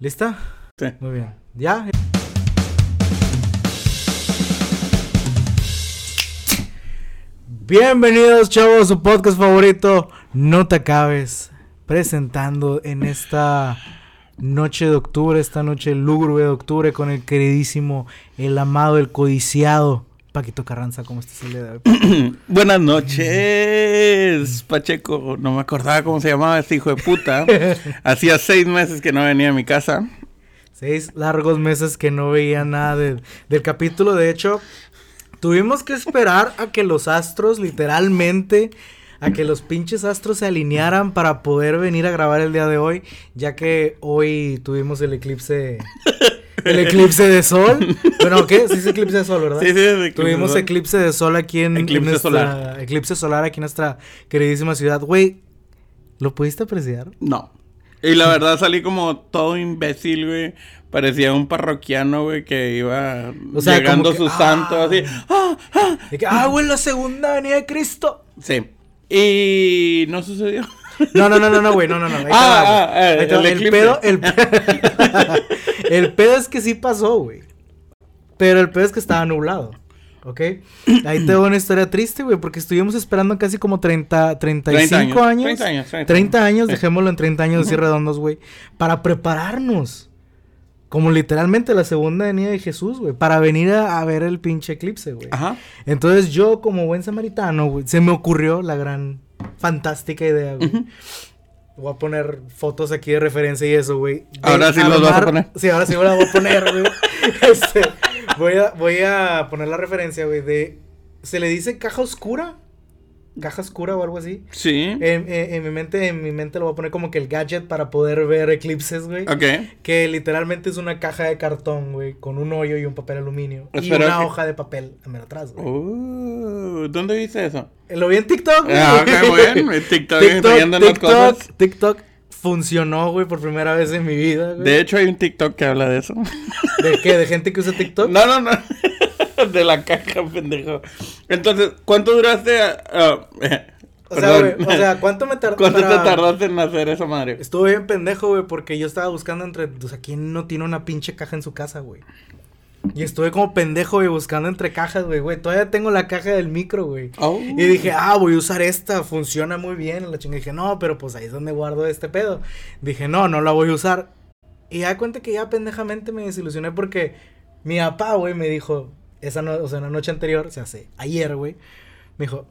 ¿Lista? Sí. Muy bien. ¿Ya? Bienvenidos, chavos, a su podcast favorito, No te acabes. Presentando en esta noche de octubre, esta noche lúgubre de octubre, con el queridísimo, el amado, el codiciado Paquito Carranza. ¿Cómo estás el día de hoy? Buenas noches, Pacheco. No me acordaba cómo se llamaba este hijo de puta. Hacía seis meses que no venía a mi casa. Seis largos meses que no veía nada de- del capítulo. De hecho, tuvimos que esperar a que los astros, literalmente, a que los pinches astros se alinearan para poder venir a grabar el día de hoy, ya que hoy tuvimos el eclipse. El eclipse de sol. Bueno, ¿qué? Sí es eclipse de sol, ¿verdad? Sí, sí, es eclipse Tuvimos de sol. eclipse de sol aquí en, en Eclipse nuestra- solar. Eclipse solar aquí en nuestra queridísima ciudad. Güey, ¿lo pudiste apreciar? No. Y la verdad salí como todo imbécil, güey. Parecía un parroquiano, güey, que iba O sea, llegando que- su santo ah. así. ¡Ah, ah! Que, ah, güey, la segunda venida de Cristo. Sí. Y no sucedió. No, no, no, no, no, güey, no, no, no. Ahí Ah, Ahí el el, pedo, el, el pedo es que sí pasó, güey. Pero el pedo es que estaba nublado. ¿Ok? Ahí te va una historia triste, güey, porque estuvimos esperando casi como 30, 35 años. 30 años. 30 años, Sí. dejémoslo en 30 años así redondos, güey. Para prepararnos. Como literalmente la segunda venida de Jesús, güey. Para venir a, a ver el pinche eclipse, güey. Ajá. Entonces yo, como buen samaritano, güey, se me ocurrió la gran, fantástica idea, güey. Voy a poner fotos aquí de referencia y eso, güey. Ahora sí los vas a poner. Sí, ahora sí me las voy a poner, güey. Este, voy, a, voy a poner la referencia, güey, de... ¿Se le dice caja oscura? ¿Caja oscura o algo así? Sí. En, en- en mi mente, en mi mente lo voy a poner como que el gadget para poder ver eclipses, güey. Ok. Que literalmente es una caja de cartón, güey, con un hoyo y un papel aluminio. Espera y una que- hoja de papel a mero atrás, güey. Uh, ¿Dónde viste eso? Lo vi en TikTok, güey. Ah, ok, bueno, en TikTok, TikTok, las cosas. TikTok, TikTok funcionó, güey, por primera vez en mi vida, güey. De hecho, hay un TikTok que habla de eso. ¿De qué? ¿De gente que usa TikTok? No, no, no. De la caja, pendejo. Entonces, ¿cuánto duraste? a- a- o sea, güey, o sea, ¿cuánto me tardó? ¿Cuánto te tardaste en hacer esa madre? Estuve bien pendejo, güey, porque yo estaba buscando entre, o sea, ¿quién no tiene una pinche caja en su casa, güey? Y estuve como pendejo, güey, buscando entre cajas, güey, güey. Todavía tengo la caja del micro, güey. Oh. Y dije, ah, voy a usar esta, funciona muy bien. La chinga dije, no, pero pues ahí es donde guardo este pedo. Dije, no, no la voy a usar. Y ya cuenta que ya pendejamente me desilusioné porque mi papá, güey, me dijo, esa no, o sea, la noche anterior, o sea, hace ayer, güey, me dijo,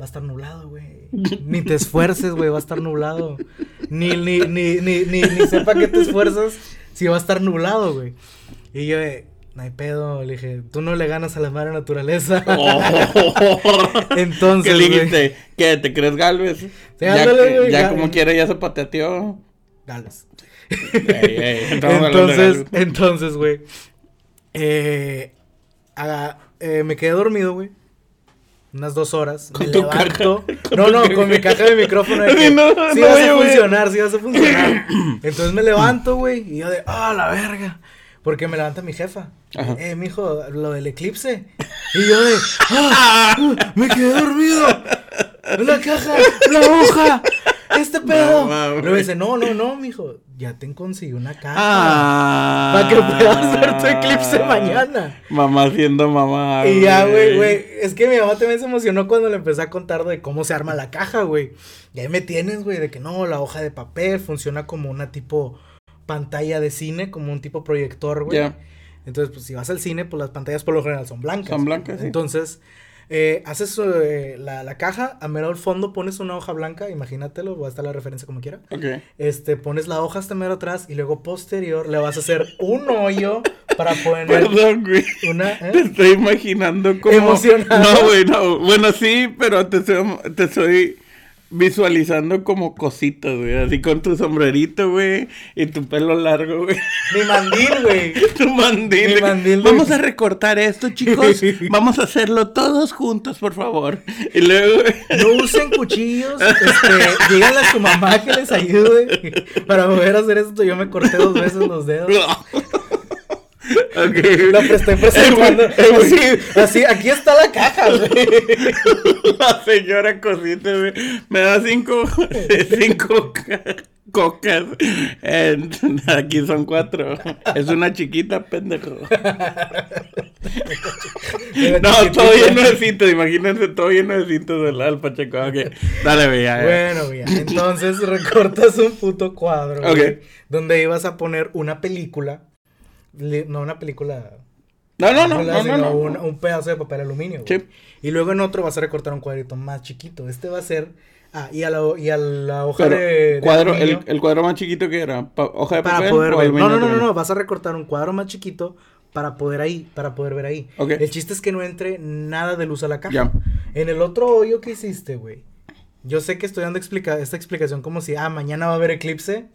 va a estar nublado, güey. Ni te esfuerces, güey, va a estar nublado. Ni, ni, ni, ni, ni, ni sepa que te esfuerzas si va a estar nublado, güey. Y yo, no hay pedo, le dije, tú no le ganas a la madre naturaleza. Oh. Entonces, ¿Qué dijiste? ¿Qué? ¿Te crees Galvez? ya ándale, ya como quiera ya se pateateó. Gales. Ey, ey, estamos hablando de Entonces, Galvez. entonces, güey. Eh, eh, me quedé dormido, güey. Unas dos horas. Con me tu levanto. caja, con no, no, con mi caja de micrófono. De que, no, sí no vas a funcionar, sí vas a funcionar. Entonces me levanto, güey. Y yo de, ah, la verga. Porque me levanta mi jefa. Ajá. Eh, mijo, lo del eclipse. Y yo de, ah, me quedé dormido. La caja, la hoja, este pedo. No. Luego dice, no, no, no, mijo, ya te conseguí una caja. Ah. Para que puedas ver tu eclipse mañana. Mamá siendo mamá. Y ya, güey, güey. Es que mi mamá también se emocionó cuando le empecé a contar de cómo se arma la caja, güey. Y ahí me tienes, güey, de que no, la hoja de papel funciona como una tipo pantalla de cine, como un tipo proyector, güey. Entonces, pues si vas al cine, pues las pantallas por lo general son blancas. Son blancas, sí. Entonces, eh, haces eh, la, la caja, a mero al fondo pones una hoja blanca, imagínatelo, va a estar la referencia como quiera. Este, pones la hoja hasta mero atrás y luego posterior le vas a hacer un hoyo para poner Perdón, güey. una... Te ¿eh? estoy imaginando como... Emocionado. No, güey, no. Bueno, sí, pero te estoy, te estoy visualizando como cositas, güey. Así con tu sombrerito, güey. Y tu pelo largo, güey. Mi mandil, güey. Tu mandil. Mi mandil, Vamos güey. a recortar esto, chicos. Vamos a hacerlo todos juntos, por favor. Y luego... No usen cuchillos. Este, díganle a su mamá que les ayude. Para poder hacer esto, yo me corté dos veces los dedos. ok. Lo estoy presentando. Eh, Así, así, aquí está la caja, güey. La señora cosita, güey. Me da cinco... cinco... ca- cocas. Aquí son cuatro. Es una chiquita, pendejo. No, todo lleno de cintas. Imagínense todo lleno de cintas del Alfa, Checo. Ok, dale, ve, ya, ya. Bueno, mira, entonces recortas un puto cuadro, güey, Ok. donde ibas a poner una película, no una película, No, no, no, no, no. Un, un pedazo de papel aluminio. Sí. Y luego en otro vas a recortar un cuadrito más chiquito. Este va a ser, ah, y a la, y a la hoja Pero, de, de cuadro, el, aluminio el cuadro más chiquito que era, hoja de para papel. poder ver. No, no, no, no, vas a recortar un cuadro más chiquito para poder ahí, para poder ver ahí. El chiste es que no entre nada de luz a la caja. En el otro hoyo que hiciste, güey. Yo sé que estoy dando explica esta explicación como si, ah, mañana va a haber eclipse,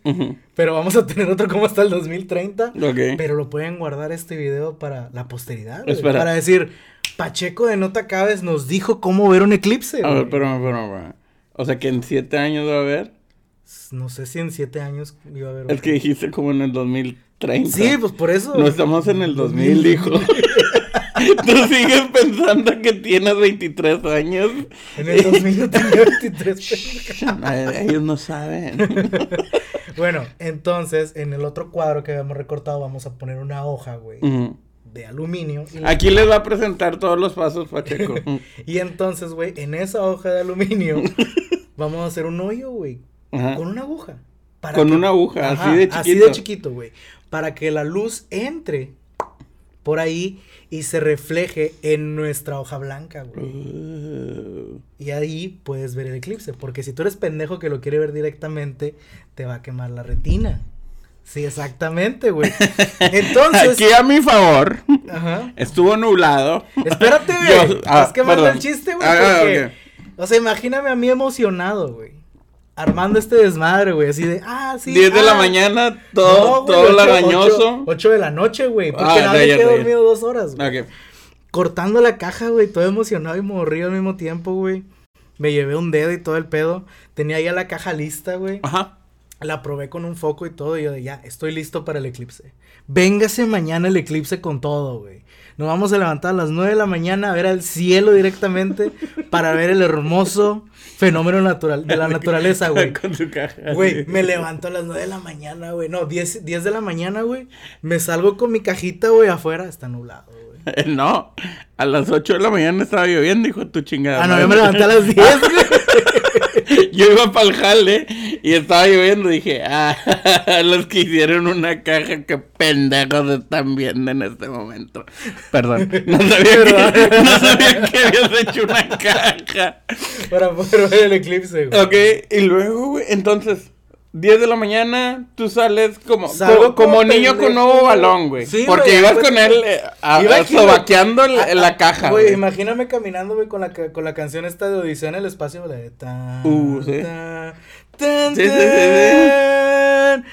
pero vamos a tener otro como hasta el 2030. Ok. Pero lo pueden guardar este video para la posteridad. Para decir, Pacheco de No Te Acabes nos dijo cómo ver un eclipse. A ver, espérame, espérame, espérame. O sea que en siete años va a haber. No sé si en siete años iba a haber. Es otro. que dijiste como en el 2030. Sí, pues por eso. No estamos en el 2000, hijo. Tú sigues pensando que tienes 23 años. En el 2000 no tenía 23 Ay, Ellos no saben. Bueno, entonces, en el otro cuadro que habíamos recortado, vamos a poner una hoja, güey, de aluminio. Y, Aquí les va a presentar todos los pasos, Pacheco. y entonces, güey, en esa hoja de aluminio, vamos a hacer un hoyo, güey, Ajá. con una aguja. para Con que- una aguja, así de Así chiquito. de chiquito, güey. Para que la luz entre por ahí y se refleje en nuestra hoja blanca, güey. Uh, Y ahí puedes ver el eclipse. Porque si tú eres pendejo que lo quiere ver directamente, te va a quemar la retina. Sí, exactamente, güey. Entonces. Aquí a mi favor, Ajá. estuvo nublado. Espérate, güey. Yo- ah, Estás quemando perdón. el chiste, güey. Ah, ah, porque-. O sea, imagíname a mí emocionado, güey. Armando este desmadre, güey. Así de, ah, sí. 10 de la ah. mañana, todo, No, güey, todo ocho- lagañoso. 8 de la noche, güey. Porque Ah, nada me quedé dormido dos horas, güey. Ok. Cortando la caja, güey. Todo emocionado y morrido al mismo tiempo, güey. Me llevé un dedo y todo el pedo. Tenía ya la caja lista, güey. Ajá. La probé con un foco y todo. Y yo de ya, estoy listo para el eclipse. Véngase mañana el eclipse con todo, güey. Nos vamos a levantar a las 9 de la mañana a ver al cielo directamente para ver el hermoso fenómeno natural de la naturaleza, güey. Con su caja. Güey, me levanto a las 9 de la mañana, güey. No, 10, 10 de la mañana, güey. Me salgo con mi cajita, güey, afuera. Está nublado, güey. No, a las 8 de la mañana estaba lloviendo, hijo de tu chingada. Ah, no, yo me levanté a las 10, güey. Yo iba para el jale y estaba lloviendo. Dije, ah, los que hicieron una caja, qué pendejos están viendo en este momento. Perdón, no sabía, que, no sabía que habías hecho una caja. Para poder ver el eclipse, güey. Ok, y luego, güey, entonces, 10 de la mañana, tú sales como, Salgo como, como niño con nuevo balón, güey. Sí, porque ibas pues, con él eh, a, Iba aquí, sobaqueando la, Ah, la ah, caja, Güey, imagíname caminando, güey, con la, con la canción esta de Odisea en el espacio, la de tan, Uh, sí. tan, tan, Sí, sí, sí, sí. tan.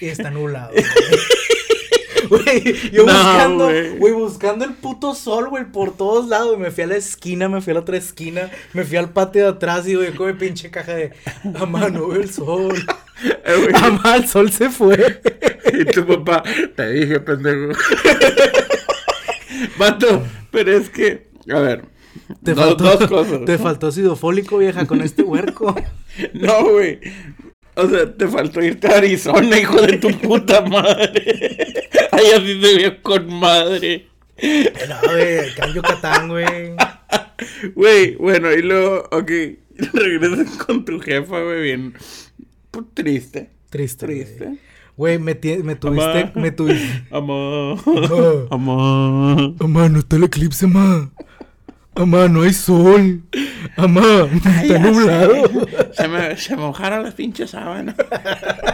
Y está nublado. güey. Yo No, buscando, güey. buscando el puto sol, güey, por todos lados. Me fui a la esquina, me fui a la otra esquina, me fui al patio de atrás y, güey, con mi pinche caja de, a mano el sol. Eh. Amá, el sol se fue. Y tu papá, te dije, pendejo. Vato, pero es que, a ver, Te dos, faltó, dos cosas. Te faltó ácido fólico, vieja, con este huerco. No, güey. O sea, te faltó irte a Arizona, hijo de tu puta madre. Ahí así se vio con madre. No, güey, acá en Yucatán, güey. Güey, bueno, y luego, ok, regresas con tu jefa, güey, bien pues, triste. Triste. güey. Triste. Güey, me, ti- me tuviste, Amá. me tuviste. Amor. Amá. Amor. Amá, no está el eclipse, amá. Amá, no hay sol. Amá, está nublado. Se me, se me mojaron las pinches sábanas.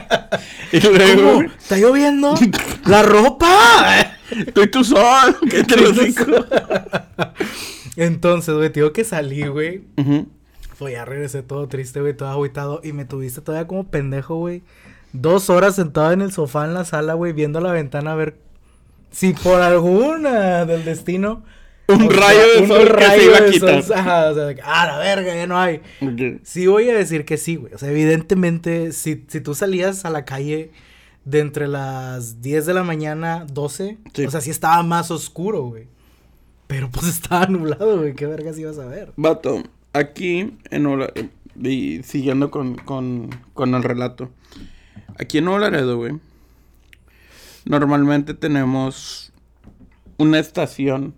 y luego, ¿Cómo? ¿Está lloviendo? ¡La ropa! tú y tu sol, que te lo digo. Entonces, güey, te digo que salí, güey. Ujú. Pues ya regresé todo triste, güey, todo agüitado. Y me tuviste todavía como pendejo, güey. Dos horas sentado en el sofá en la sala, güey, viendo la ventana a ver si por alguna del destino. Un o sea, rayo de un sol que se iba a quitar. sol, ajá, o sea, de que, ah, la verga, ya no hay. Ok. Sí voy a decir que sí, güey. O sea, evidentemente, si, si tú salías a la calle de entre las 10 de la mañana, 12, Sí. o sea, sí estaba más oscuro, güey. Pero pues estaba nublado, güey. ¿Qué vergas ibas a ver? Vato, aquí en Ola- y siguiendo con, con, con el relato. Aquí en Nuevo Laredo, güey, normalmente tenemos una estación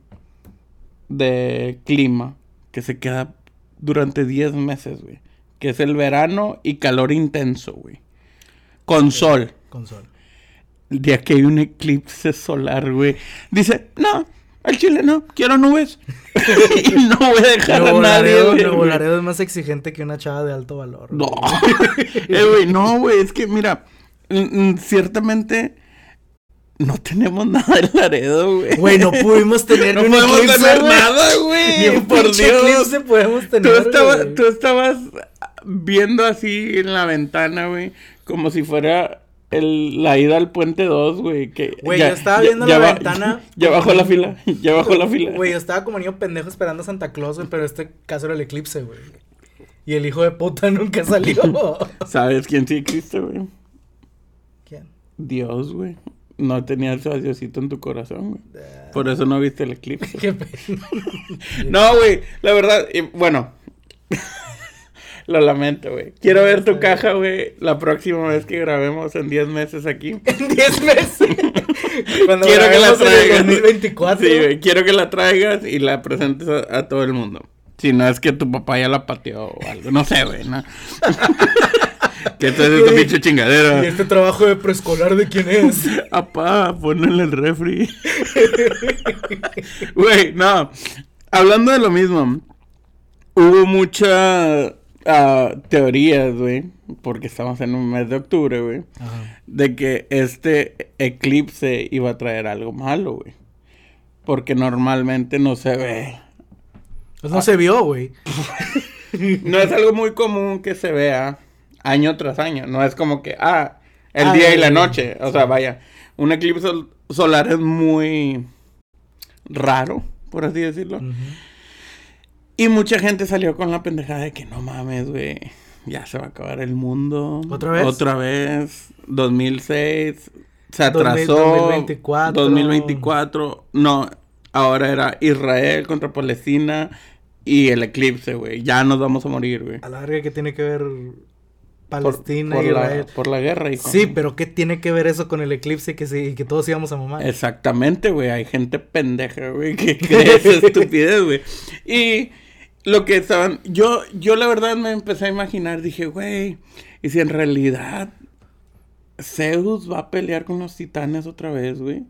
de clima que se queda durante 10 meses, güey. Que es el verano y calor intenso, güey. Con sol. Con sol. El día que hay un eclipse solar, güey. Dice, no, al chile no, quiero nubes. y no voy a dejar Nuevo a nadie. Laredo, güey. Nuevo Laredo es más exigente que una chava de alto valor. No, güey. Eh, güey, no, güey, es que mira, mm, mm, ciertamente no tenemos nada en Laredo, güey. Güey, no pudimos tener No ni un podemos eclipse, tener güey. nada, Ni güey. un Por Dios. eclipse podemos tener, Tú, estaba- güey. tú estabas viendo así en la ventana, güey, como si fuera el, la ida al puente 2, güey. que Güey, ya- yo estaba viendo ya la ventana Ya bajó la fila, ya bajó la fila. Güey, yo estaba como niño pendejo esperando a Santa Claus, güey, pero este caso era el eclipse, güey. Y el hijo de puta nunca salió. ¿Sabes quién sí existe, güey? ¿Quién? Dios, güey. No tenías a Diosito en tu corazón, güey. Por eso no viste el eclipse. Qué pena. No, güey, la verdad, y, bueno. Lo lamento, güey. Quiero ver tu caja, güey, la próxima vez que grabemos en 10 meses aquí. En 10 meses. Cuando quiero que la grabemos en el traigas. 2024. Sí, güey, quiero que la traigas y la presentes a, a todo el mundo. Si no es que tu papá ya la pateó o algo, no sé, güey, ¿no? que esto es esta pinche chingadera. ¿Y este trabajo de preescolar de quién es? Apá, ponle el refri. Güey, no. Hablando de lo mismo, hubo muchas teorías, güey, porque estamos en un mes de octubre, güey, de que este eclipse iba a traer algo malo, güey. Porque normalmente no se ve. Pues no se vio, güey. No es algo muy común que se vea año tras año. No es como que, ah, el Ah, día y la noche. O sea, vaya, un eclipse sol- solar es muy raro, por así decirlo. Y mucha gente salió con la pendejada de que no mames, güey. Ya se va a acabar el mundo. ¿Otra vez? Otra vez. 2006. Se 2000, atrasó. 2024. 2024. No, ahora era Israel contra Palestina. Y el eclipse, güey. Ya nos vamos a morir, güey. A la verga que tiene que ver Palestina por y la, Israel. por la guerra, hijo. Sí, pero ¿qué tiene que ver eso con el eclipse que, se, que todos íbamos a mamar? Exactamente, güey. Hay gente pendeja, güey, que cree esa estupidez, güey. Y lo que estaban. Yo, yo la verdad me empecé a imaginar, dije, güey, ¿y si en realidad Zeus va a pelear con los titanes otra vez, güey?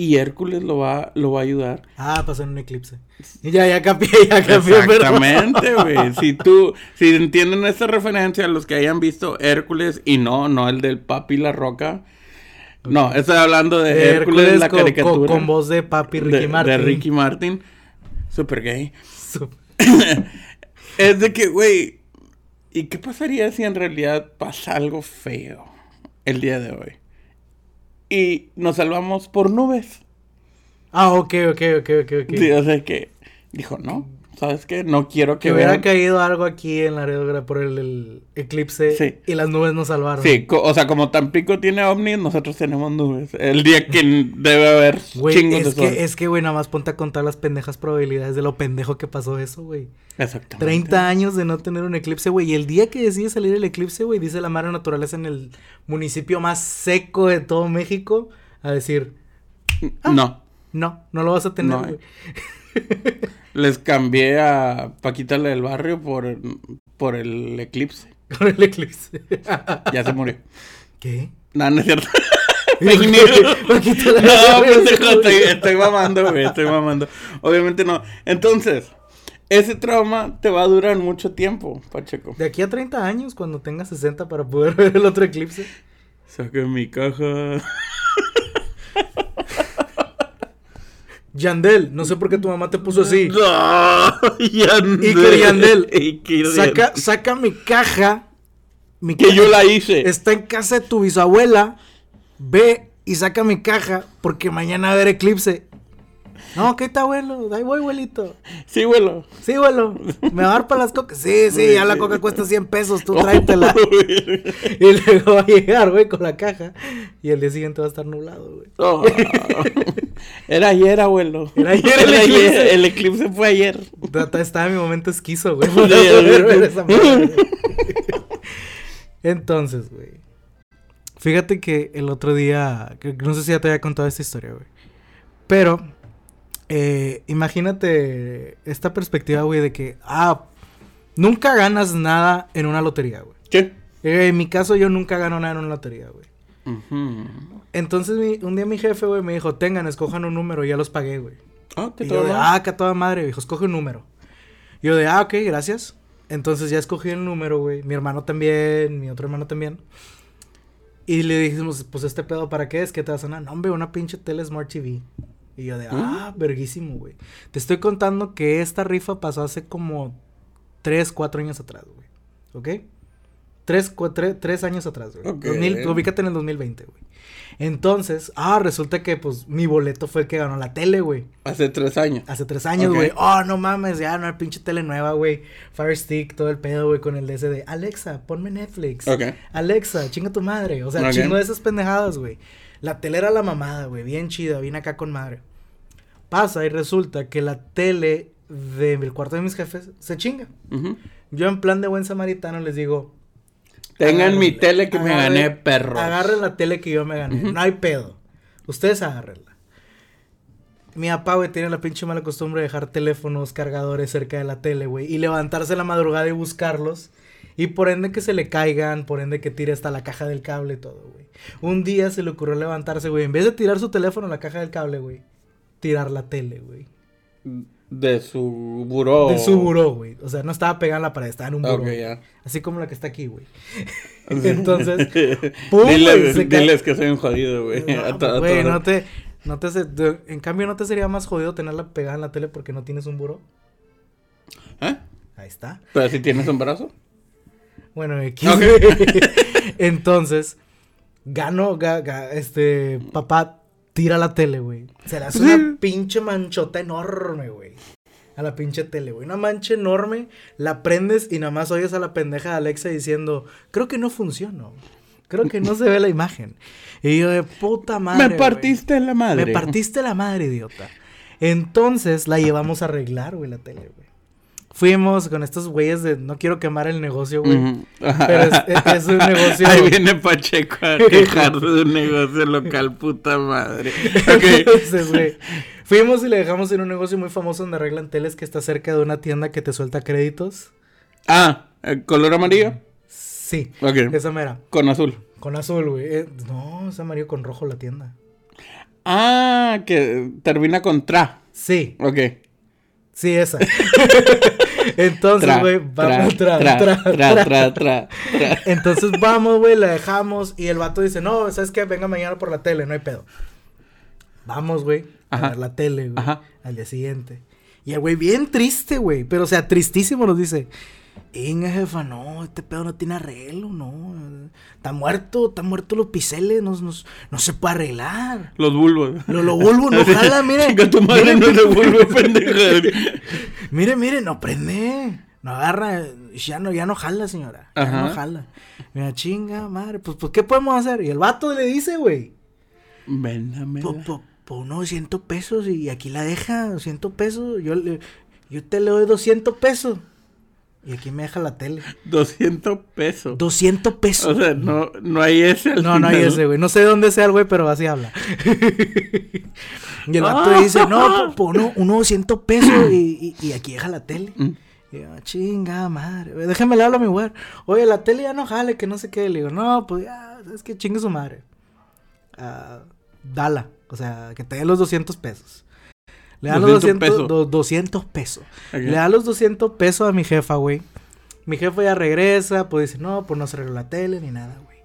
Y Hércules lo va, lo va a ayudar. Ah, pasó en un eclipse. Ya, ya capié, ya perdón. Exactamente, güey. Si tú, si entienden esta referencia, los que hayan visto Hércules y no, no el del papi la roca. No, estoy hablando de Hércules, la con, caricatura. con- con voz de papi Ricky de, Martin. de Ricky Martin. Super gay. Es de que, güey, ¿y qué pasaría si en realidad pasa algo feo el día de hoy? Y nos salvamos por nubes. Ah, ok, ok, ok, ok, ok. Sí, o sea que dijo, no, ¿sabes qué? No quiero que que hubiera caído algo aquí en Laredo por el, el eclipse Sí. y las nubes nos salvaron. Sí, o sea, como Tampico tiene ovnis, nosotros tenemos nubes. El día que debe haber chingos de es sol. que, es que, güey, nada más ponte a contar las pendejas probabilidades de lo pendejo que pasó eso, güey. Exactamente. 30 años de no tener un eclipse, güey. Y el día que decide salir el eclipse, güey, dice la madre naturaleza en el municipio más seco de todo México a decir, No, no, no lo vas a tener, No, güey. les cambié a Paquita la del barrio por, por el eclipse. Con el eclipse. Ya se murió. ¿Qué? No, no es cierto. ¿Por Fake qué? news. ¿Por qué te la- No, pendejo, estoy, estoy mamando, güey, estoy mamando. Obviamente no. Entonces, ese trauma te va a durar mucho tiempo, Pacheco. De aquí a 30 años, cuando tengas 60 para poder ver el otro eclipse. Saqué mi caja. Yandel, no sé por qué tu mamá te puso así. No, Yandel. Iker Yandel, Iker Saca, Yandel. saca mi caja. Mi Que caja yo la hice. Está en casa de tu bisabuela. Ve y saca mi caja porque mañana va a haber eclipse. No, ¿qué está, abuelo? Ahí voy, abuelito. Sí, abuelo. Sí, abuelo. ¿Me va a dar para las cocas? Sí, sí, ya la coca cuesta 100 pesos, tú tráetela. y luego va a llegar, güey, con la caja. Y el día siguiente va a estar nublado, güey. Oh. Era ayer, abuelo. Era ayer el Era eclipse. El eclipse fue ayer. Estaba en mi momento esquizo, güey. Madre. Entonces, güey. Fíjate que el otro día, no sé si ya te había contado esta historia, güey. Pero, eh, imagínate esta perspectiva, güey, de que, ah, nunca ganas nada en una lotería, güey. ¿Qué? Eh, en mi caso, yo nunca gano nada en una lotería, güey. Entonces, mi- un día mi jefe, güey, me dijo, tengan, escojan un número, y ya los pagué, güey. Ah, ¿qué Y yo de, ah, que a toda madre, dijo, escoge un número. Y yo de, ah, ok, gracias. Entonces ya escogí el número, güey. Mi hermano también, mi otro hermano también. Y le dijimos, pues este pedo, ¿para qué es? ¿Qué te va a sonar? No, hombre, una pinche tele Smart TV. Y yo de, ah, verguísimo, güey. Te estoy contando que esta rifa pasó hace como 3, 4 años atrás, güey. ¿Ok? 3, 3 años atrás, güey. Ok. 2000 ubícate en el 2020, güey. Entonces, ah, resulta que pues mi boleto fue el que ganó la tele, güey. Hace tres años. Hace tres años, güey. Oh, no mames, ya no hay pinche tele nueva, güey. Fire Stick, todo el pedo, güey, con el ese de Alexa, ponme Netflix. Ok. Alexa, chinga tu madre. O sea, chingo de esas pendejadas, güey. La tele era la mamada, güey. Bien chida, bien acá con madre. Pasa y resulta que la tele del cuarto de mis jefes se chinga. Yo en plan de buen samaritano les digo, Tengan mi tele que me gané, perro. Agarren la tele que yo me gané. No hay pedo. Ustedes agárrenla. Mi papá, güey, tiene la pinche mala costumbre de dejar teléfonos, cargadores cerca de la tele, güey. Y levantarse la madrugada y buscarlos. Y por ende que se le caigan, por ende que tire hasta la caja del cable y todo, güey. Un día se le ocurrió levantarse, güey. En vez de tirar su teléfono a la caja del cable, güey. Tirar la tele, güey. De su buró. De su buró, güey. O sea, no estaba pegada en la pared, estaba en un buró. Güey. ya. Así como la que está aquí, güey. Entonces, ¡pum! diles, se que soy un jodido, güey. No, güey, no te, no te en cambio no te sería más jodido tenerla pegada en la tele porque no tienes un buró. ¿Eh? Ahí está. Pero si tienes un brazo. Bueno, X. Ok. Entonces, gano, ga- ga- este, papá tira la tele, güey. Se le hace una pinche manchota enorme, güey. A la pinche tele, güey. Una mancha enorme, la prendes y nada más oyes a la pendeja de Alexa diciendo, creo que no funciona. Creo que no se ve la imagen. Y yo de puta madre. me güey. partiste la madre. Me partiste la madre, idiota. Entonces la llevamos a arreglar, güey, la tele, güey. Fuimos con estos güeyes de no quiero quemar el negocio, güey. Ujú. Pero es, es- es un negocio. Ahí viene Pacheco a quejarse de un negocio local, puta madre. Entonces, güey. Fuimos y le dejamos en un negocio muy famoso donde arreglan teles que está cerca de una tienda que te suelta créditos. Ah, ¿el color amarillo? Sí, Ok. esa mera. Con azul. Con azul, güey. Eh, no, es amarillo con rojo la tienda. Ah, que termina con tra. Sí, Ok. Sí, esa. Entonces, güey, vamos tra, tra, tra, tra, tra, tra. Entonces vamos, güey, la dejamos y el vato dice, no, ¿sabes qué? Venga mañana por la tele, no hay pedo. Vamos, güey, a ver la tele, güey, al día siguiente. Y el güey bien triste, güey, pero o sea, tristísimo nos dice, Inga, jefa, no, este pedo no tiene arreglo, no. Está muerto, está muerto los piseles, no, no, no se puede arreglar. Los bulbos. Lo, lo bulbo, no jala, mire. Chinga tu madre, Mire, no vuelve pendeja. Mire, mire, no prende. No agarra. Ya no, ya no jala, señora. Ya Ajá. no jala. Mira, chinga, madre. Pues, pues, ¿qué podemos hacer? Y el vato le dice, güey. Véndame. Por, por, por unos 100 pesos y aquí la deja, 100 pesos. Yo, le, yo te le doy 200 pesos. Y aquí me deja la tele. 200 pesos. 200 pesos. O sea, no, no hay ese al No, no hay final. ese, güey. No sé de dónde sea el güey, pero así habla. y el vato le dice, no, por, por uno, unos 200 pesos y, y, y aquí deja la tele. Mm. Y yo, chinga madre, déjame le hablo a mi güey. Oye, la tele ya no jale, que no sé qué. Le digo, no, pues ya, es que chingue su madre. Ah, dala, o sea, que te dé los 200 pesos. Le da los 200 200 pesos. do- 200 pesos. Ok. Le da los 200 pesos a mi jefa, güey. Mi jefa ya regresa, pues dice, no, pues no se arregló la tele ni nada, güey.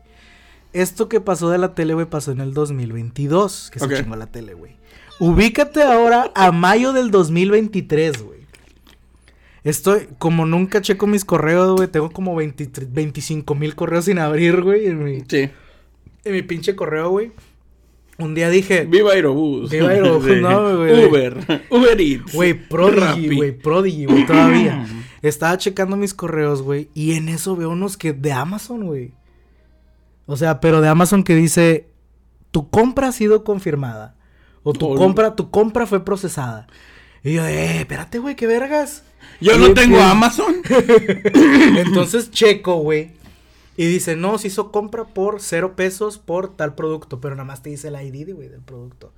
Esto que pasó de la tele, güey, pasó en el 2022, que Ok. se chingó la tele, güey. Ubícate ahora a mayo del 2023, güey. Estoy, como nunca checo mis correos, güey, tengo como 23 25 mil correos sin abrir, güey, en mi, Sí. en mi pinche correo, güey. Un día dije, Viva Aerobús. Viva Aerobús, no, güey. Uber. Uber Eats. güey, Prodigy, güey, Prodigy, güey, todavía. Estaba checando mis correos, güey, y en eso veo unos que de Amazon, güey. O sea, pero de Amazon que dice, tu compra ha sido confirmada. O tu Ol- compra, tu compra fue procesada. Y yo, eh, espérate, güey, qué vergas. Yo no tengo Amazon. Entonces checo, güey. Y dice, no, se hizo compra por cero pesos por tal producto. Pero nada más te dice el ID, güey, del producto.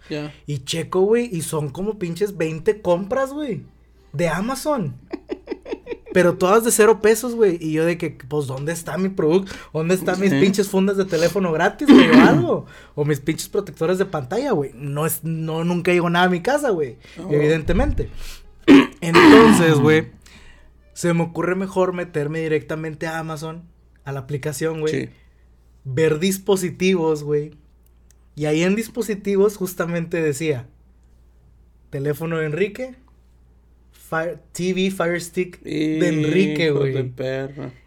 Y checo, güey, y son como pinches 20 compras, güey. De Amazon. Pero todas de cero pesos, güey. Y yo de que, pues, ¿dónde está mi producto? ¿Dónde están mis Sí. pinches fundas de teléfono gratis, güey? O algo. O mis pinches protectores de pantalla, güey. No es, no, nunca llegó nada a mi casa, güey. Oh. Evidentemente. Entonces, güey, se me ocurre mejor meterme directamente a Amazon, a la aplicación, güey Sí. ver dispositivos, güey. Y ahí en dispositivos justamente decía teléfono de Enrique, Fire- TV Fire Stick de Enrique, güey.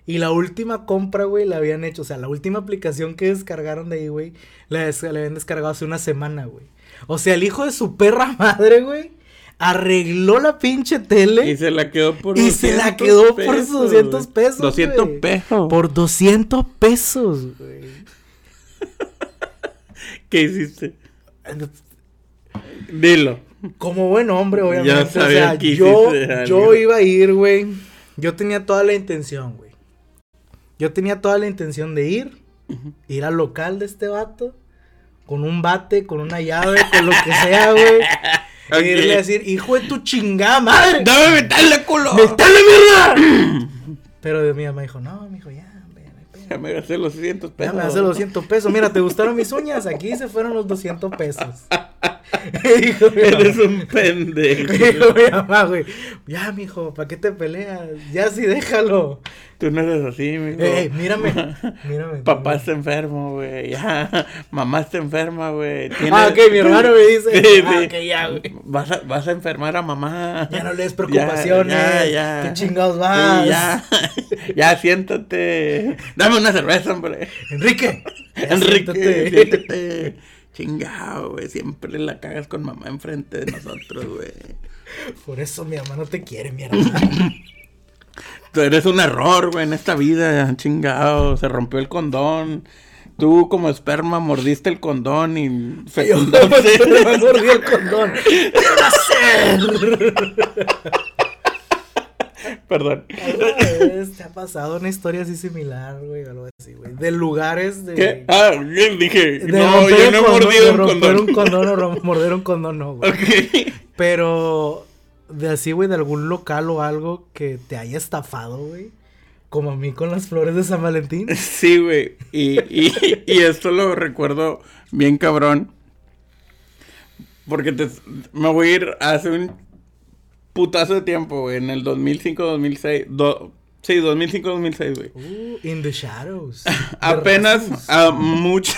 Y la última compra, güey, la habían hecho, o sea, la última aplicación que descargaron de ahí, güey, la, des- la habían descargado hace una semana, güey. O sea, el hijo de su perra madre, güey, arregló la pinche tele Y se la quedó por Y se la 200 quedó por sus 200 güey. pesos, 200 güey. pesos. por 200 pesos, güey. ¿Qué hiciste? Dilo. Como buen hombre, obviamente. Ya o sabía sea, que yo, hiciste algo. yo iba a ir, güey. Yo tenía toda la intención, güey. Yo tenía toda la intención de ir, ir al local de este vato, con un bate, con una llave, con lo que sea, güey. Ok. E irle a decir, hijo de tu chingada madre. ¡Dame meterle culo! ¡Metale mierda! Pero mi mamá dijo, no, ya, no hay pedo. Ya me gasté los 200 Ya pesos. me hace los 200 pesos. Mira, ¿te gustaron mis uñas? Aquí se fueron los 200 pesos. Dijo mi Eres un pendejo. Dijo mi mamá, güey. Ya, mijo, ¿para qué te peleas? Ya sí, déjalo. Tú no eres así, mijo. Ey, ey, mírame. Mírame. Papá está enfermo, güey. Ya. Mamá está enferma, güey. Ah, ok, mi hermano me dice. Sí, Ah, sí. ok, ya, güey. Vas a, vas a enfermar a mamá. Ya no le des preocupaciones. Ya, ya. ¿Qué chingados Sí, vas? ya. ya, siéntate. Dame una cerveza, hombre. Enrique. ya Enrique, siéntate. siéntate. Chingado, güey. Siempre la cagas con mamá enfrente de nosotros, güey. Por eso mi mamá no te quiere, mierda. Tú eres un error, güey, en esta vida, chingado. Se rompió el condón. Tú, como esperma, mordiste el condón y Yo fecundaste. me mordí el condón. ¿Qué va a hacer? Perdón. ¿Alguna vez ¿Te ha pasado una historia así similar, güey? Algo así, güey. De lugares de. ¿Qué? Ah, bien, dije. No, yo no he mordido un condón. un condón o morder un condón, no, güey. Ok. Pero de así, güey, de algún local o algo que te haya estafado, güey. Como a mí con las flores de San Valentín. Sí, güey. Y, y, y esto lo recuerdo bien cabrón. Porque te, me voy a ir hace un putazo de tiempo, güey. En el 2005-2006. Do, sí, 2005-2006, güey. Uh, in the shadows. Apenas a muchos,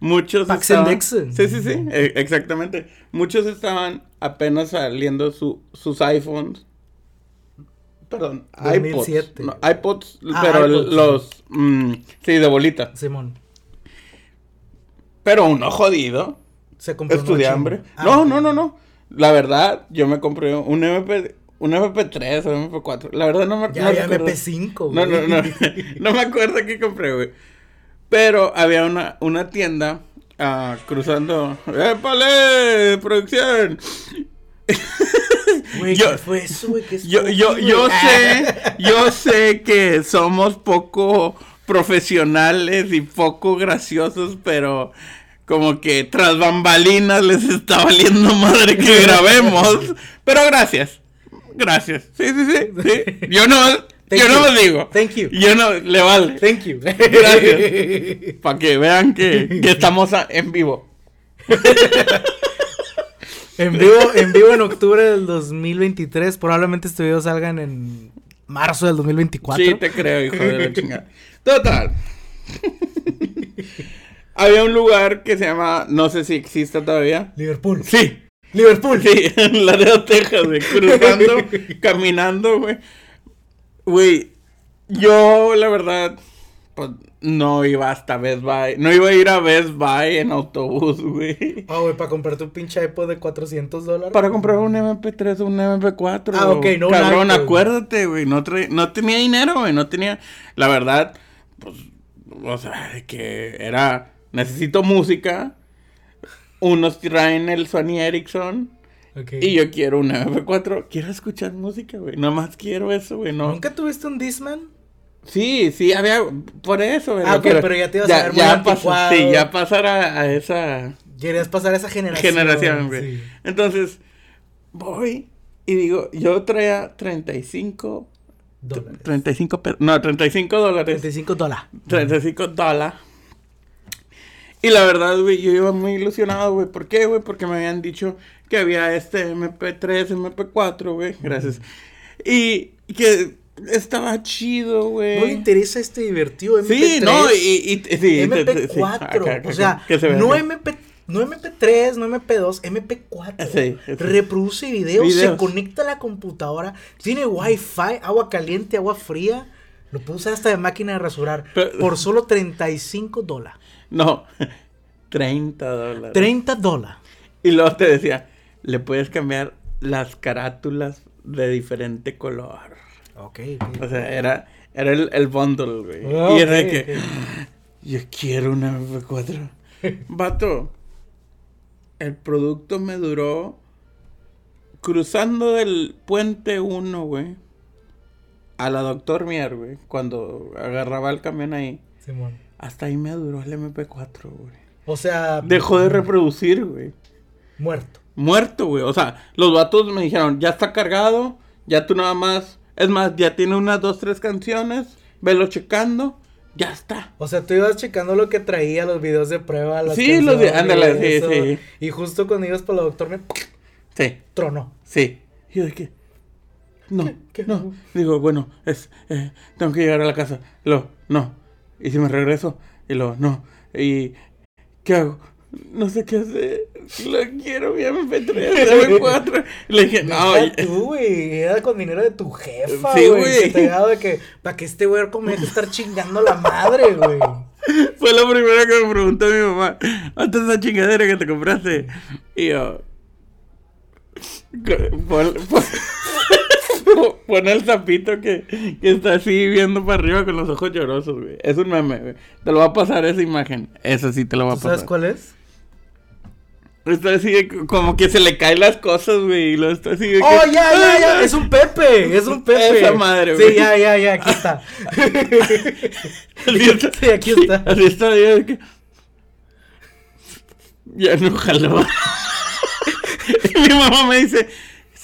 muchos Pax estaban-. Sí, sí, sí, e- exactamente. Muchos estaban apenas saliendo su, sus iPhones. Perdón, 2007. iPods. no, iPods, Ah, pero iPods, sí. los mm, sí, de bolita. Simón. Pero uno jodido. Se compró Estudiambre. Ah, no, no, no, no. La verdad, yo me compré un MP un MP3 o MP4. La verdad no me Ya no había recuerdo. MP5, No, güey. no, no. No me acuerdo qué compré, güey. Pero había una, una tienda ah, cruzando. ¡Épale! ¡Producción! Güey, Yo- ¿qué fue eso, güey? ¿Qué Yo, es yo, yo güey? sé, yo sé que somos poco profesionales y poco graciosos, pero como que tras bambalinas les está valiendo madre que grabemos. Pero gracias. Gracias. Sí, sí, sí. sí. Yo no, Thank yo no lo digo. Thank you. Yo no, le vale. Thank you. Gracias. Para que vean que, que estamos a- en vivo. En vivo, en vivo en octubre del 2023. Probablemente este video salga en marzo del 2024. Sí, te creo, hijo de la chingada. Total. Había un lugar que se llama, no sé si existe todavía. Liverpool. Sí, Liverpool. sí, en Laredo, Texas, güey, cruzando, caminando, güey. Güey, yo, la verdad, pues no iba hasta Best Buy. No iba a ir a Best Buy en autobús, güey. Ah, güey, para comprar tu pinche iPod de 400 dólares. Para comprar un MP3 o un MP4. Ah, ok, no un Cabrón, iPod. acuérdate, güey. No, no tenía dinero, güey. No tenía. La verdad, pues. O sea, que era. Necesito música. Unos traen el Sony Ericsson. Ok. Y yo quiero un MP4. Quiero escuchar música, güey. Nomás quiero eso, güey. No. ¿Nunca tuviste un Discman? Sí, sí, había. Por eso, güey. Ah, ok, pero ya te ibas a ver muy pas- anticuado. Sí, ya pasar a, a esa Querías pasar a esa generación. generación, güey. sí. Entonces, voy y digo, yo traía 35. Dólares. 35 pe- No, 35 dólares. 35 dólares. 35 dólares. Y la verdad, güey, yo iba muy ilusionado, güey. ¿Por qué, güey? Porque me habían dicho que había este MP3, MP4, güey. Gracias. Y que estaba chido, güey. ¿No le interesa este divertido MP3? Sí, no, y, y, sí, MP4. sí, acá, acá, o sea, se no, acá. MP, no MP3, no MP2, MP4. Sí, sí. Reproduce videos, se Videos. conecta a la computadora, tiene Wi-Fi, agua caliente, agua fría. Lo puedo usar hasta de máquina de rasurar. Pero- por solo 35 dólares. No, 30 dólares. 30 dólares. Y luego te decía, le puedes cambiar las carátulas de diferente color. Ok, O sea, era, era el, el bundle, güey. Ah, y era de que, ok. yo quiero una MP4. Vato, el producto me duró cruzando del puente 1, güey, a la Doctor Mier, güey, cuando agarraba el camión ahí. Simón. Hasta ahí me duró el MP4, güey. O sea, Dejó de reproducir, güey. muerto. Muerto, güey. O sea, los vatos me dijeron, ya está cargado, ya tú nada más. Es más, ya tiene unas dos, tres canciones, velo checando, ya está. O sea, tú ibas checando lo que traía, los videos de prueba, las Sí, los de- ándale, sí, eso, sí. Y justo cuando ibas por la doctor me Sí, tronó. sí. Y yo de que. No, ¿Qué- qué no. Digo, bueno, es. eh, tengo que llegar a la casa. Lo, no. Y si me regreso, y lo, no. Y. ¿Qué hago? No sé qué hacer. Lo quiero, mi MP3, MP4. Le dije, no. Y- tú, güey, era con dinero de tu jefa, Sí, güey. güey. Que te de que, para que este güey me deje estar chingando la madre, güey. Fue lo primero que me preguntó mi mamá. ¿Cuánto es esa chingadera que te compraste? Y yo. Pon, pon- pon el sapito que, que está así viendo para arriba con los ojos llorosos, güey. Es un meme, güey. Te lo va a pasar esa imagen. Eso sí te lo va a ¿Tú sabes pasar. cuál es? Está así de como que se le caen las cosas, güey. Y lo está así de que- Oh, ya, ya, ya. Es un Pepe. Es un Pepe. Esa madre, Sí, güey. ya, ya, ya. Aquí está. Así está. Sí, aquí está. Así está. de que- Ya no jaló. Y mi mamá me dice,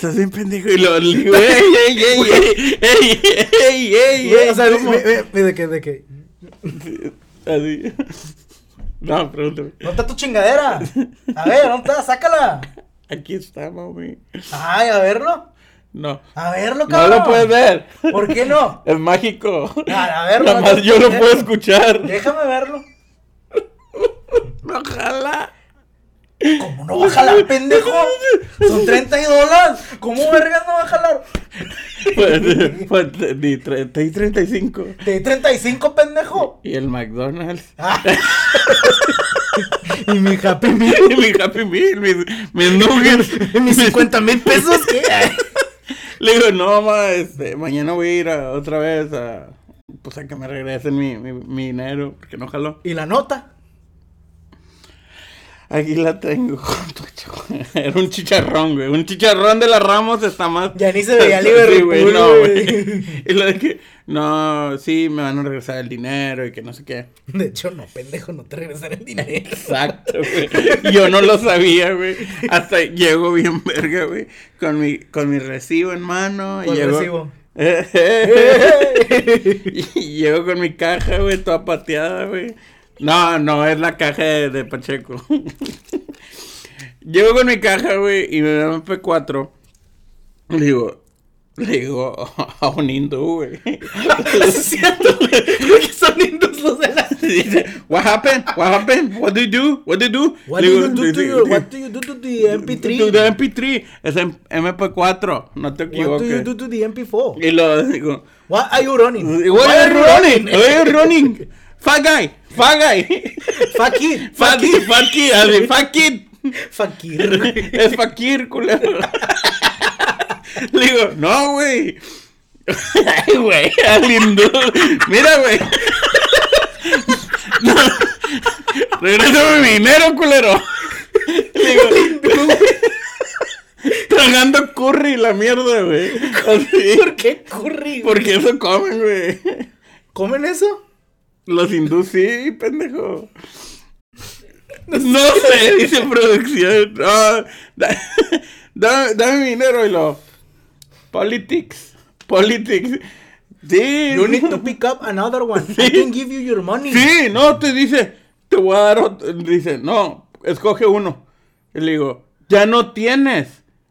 estás bien pendejo. Y lo le digo, ey, ey, ey, ey, ey, ey, ey, ey, o sea, ¿cómo? ve- ve- ve de que, de que. Así. No, pregúntame. ¿Dónde está tu chingadera? A ver, ¿dónde está? Sácala. Aquí está, mami. Ay, a verlo. No. A verlo, No cabrón. lo puedes ver. ¿Por qué no? Es mágico. A ver, Nada no, más no, yo lo no. puedo escuchar. Déjame verlo. Ojalá. ¿Cómo no va a jalar, pendejo? Son 30 dólares. ¿Cómo vergas no va a jalar? Pues, pues, ni 30 y 35. De 35, pendejo. Y el McDonald's. Ah. y mi Happy Meal. Y mi Happy Meal, mis, mis nuggets. Mis 50 mil pesos, ¿qué? Le digo, no, mamá, este, mañana voy a ir a- otra vez a, pues a que me regresen mi, mi, mi dinero, porque no jaló. ¿Y la nota? Aquí la tengo. Era un chicharrón, güey. Un chicharrón de las Ramos está más. Ya ni se veía Sí, Liverpool, güey, no, güey. Y lo de que, no, sí, me van a regresar el dinero y que no sé qué. De hecho, no, pendejo, no te regresaré el dinero. Exacto, güey. Yo no lo sabía, güey. Hasta llego bien verga, güey. Con mi, con mi recibo en mano. y ¿Cuál llego- recibo? y llego con mi caja, güey, toda pateada, güey. No, no, es la caja de, de Pacheco. llego con mi caja, güey, y me da un P4. Le digo, Le digo a un hindú, güey. Es cierto, porque son hindús los de la... Dice, what happened? What happened? What do you do? What do you do? What Le do digo, you do to your, what do you do to the MP3? To the MP3. Es en MP4, no te What do you equivoques. do to the MP4? Y lo digo, What are you running? Why are you running? Why are you running? Fat guy, fat guy. Fat kid, fat kid, así, fat kid. Fakir. Es fakir, culero. Le digo, no, güey. Ay, güey, al hindú. Mira, güey. No. Regrésame mi dinero, culero. Le digo, tragando curry la mierda, güey. ¿Por qué curry? Porque eso comen, güey. ¿Comen eso? Los hindús sí, pendejo. No sé, dice producción. No, da- dame, dame dinero y lo. Politics. Politics. Sí. You need to pick up another one. I can give you your money. Sí, no, te dice. Te voy a dar otro. Dice, no, escoge uno. Y le digo, ya no tienes.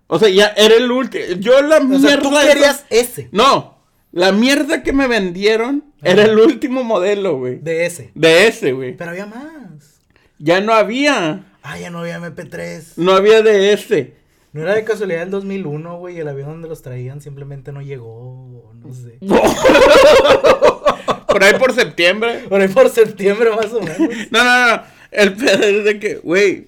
O sea, ya era el último. Yo la O mierda. sea, tú querías ese. No, la mierda que me vendieron era el último modelo, güey. De ese. De ese, güey. Pero había más. Ya no había. Ah, ya no había MP3. No había de ese. No era de casualidad el 2001, güey. El avión donde los traían simplemente no llegó. No sé. Por ahí por septiembre. Por ahí por septiembre más o menos. No, no, no. El pedo es de que, güey.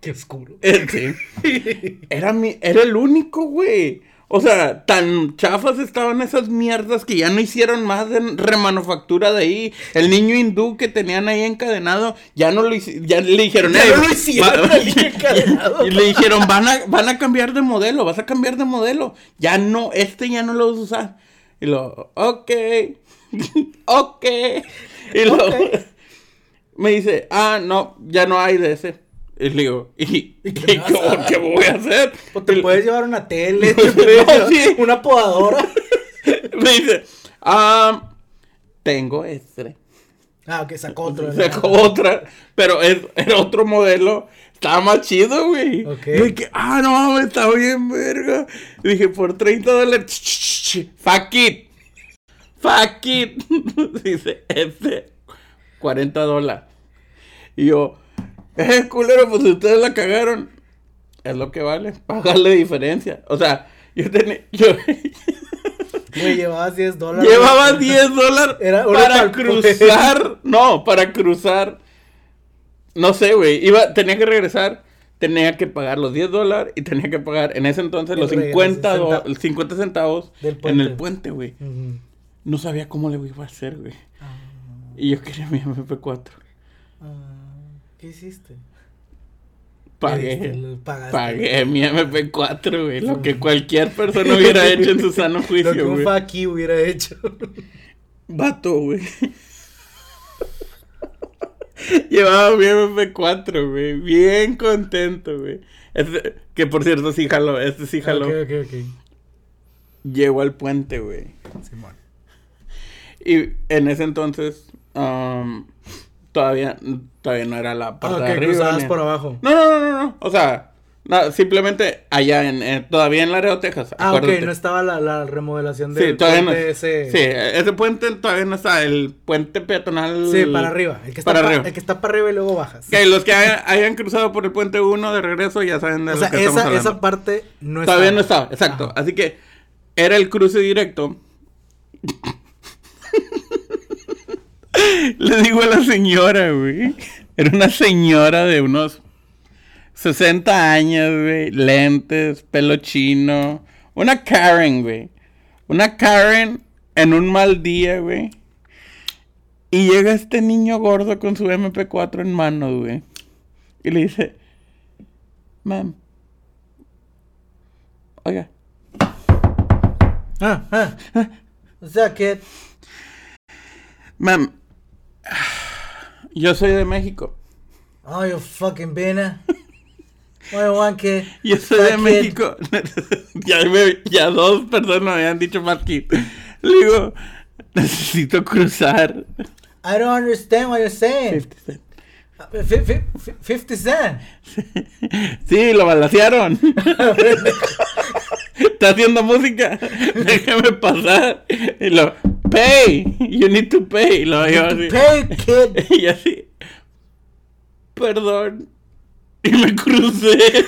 Qué oscuro. Este, era mi, era el único, güey. O sea, tan chafas estaban esas mierdas que ya no hicieron más de remanufactura de ahí. El niño hindú que tenían ahí encadenado, ya no lo ya le dijeron, Ya "Eh, no lo hicieron va- encadenado. Y le dijeron, van a, van a cambiar de modelo, vas a cambiar de modelo. Ya no, este ya no lo vas a usar. Y lo, ok, ok. Y lo, Ok. me dice, ah, no, ya no hay de ese. Y le digo, ¿y, ¿Y qué ¿y cómo- qué voy a hacer? O te Y- puedes llevar una tele, No, te no, sí. una podadora. Me dice, ah, tengo este. Ah, ok, sacó la- Sacó otra, pero es, era otro modelo. Estaba más chido, güey. Ok. Yo dije, ah, no está bien, verga. Y dije, por 30 dólares, fuck it. Fuck it. Dice, este, 40 dólares. Y yo, eh, culero, pues ustedes la cagaron. Es lo que vale, pagarle diferencia. O sea, yo tenía, yo Güey, llevabas 10 dólares. llevaba 10 dólares Era para cruzar. No, para cruzar. No sé, güey. Iba, tenía que regresar. Tenía que pagar los 10 dólares y tenía que pagar en ese entonces los regreso, 50, do- centavos. 50 centavos Del en el puente. güey. No sabía cómo le iba a hacer, güey. Ah, Y yo quería mi MP4. ah, ¿Qué hiciste? Pagué. Este, pagaste. Pagué mi MP4, güey. Lo que cualquier persona hubiera hecho en su sano Lo que juicio, un aquí hubiera hecho. Vato, güey. Llevaba mi MP4, güey. Bien contento, güey. Este- que por cierto sí jaló, este sí jaló. Ok, ok, ok. Llegó al puente, güey. Simón. Y en ese entonces, um, todavía, todavía no era la parte Ah, de ok, arriba. ni- por abajo. No, no, no, no, no. O sea, no, simplemente allá en, en- todavía en Laredo, Texas. Ah, ok, acuérdate. no estaba la, la remodelación Sí, del todavía no. puente ese. Sí, ese puente todavía no está. El puente peatonal. Sí, para arriba. El que, está para pa- arriba. el que está para arriba y luego bajas. Que los que hayan, hayan cruzado por el puente 1 de regreso ya saben de o lo sea, que estamos esa, hablando. esa parte no Todavía estaba. no estaba, exacto. Ajá. Así que era el cruce directo. Le digo a la señora, güey. Era una señora de unos 60 años, güey. Lentes, pelo chino. Una Karen, güey. Una Karen en un mal día, güey. Y llega este niño gordo con su MP4 en mano, güey. Y le dice, Mam, oiga, Ah, ah. O sea que. mam, yo soy de México. Oh, you fucking you want, kid? Yo soy de. México. ya, me- ya dos personas me habían dicho más que. Le digo, necesito cruzar. I don't understand what you're saying. 50 cent. Uh, fi- fi- fi- 50 cent. Sí, lo balacearon. está haciendo música. Déjame pasar. Y lo, pay. You need to pay. Lo yo así. Pay, kid. Y así. Perdón. Y me crucé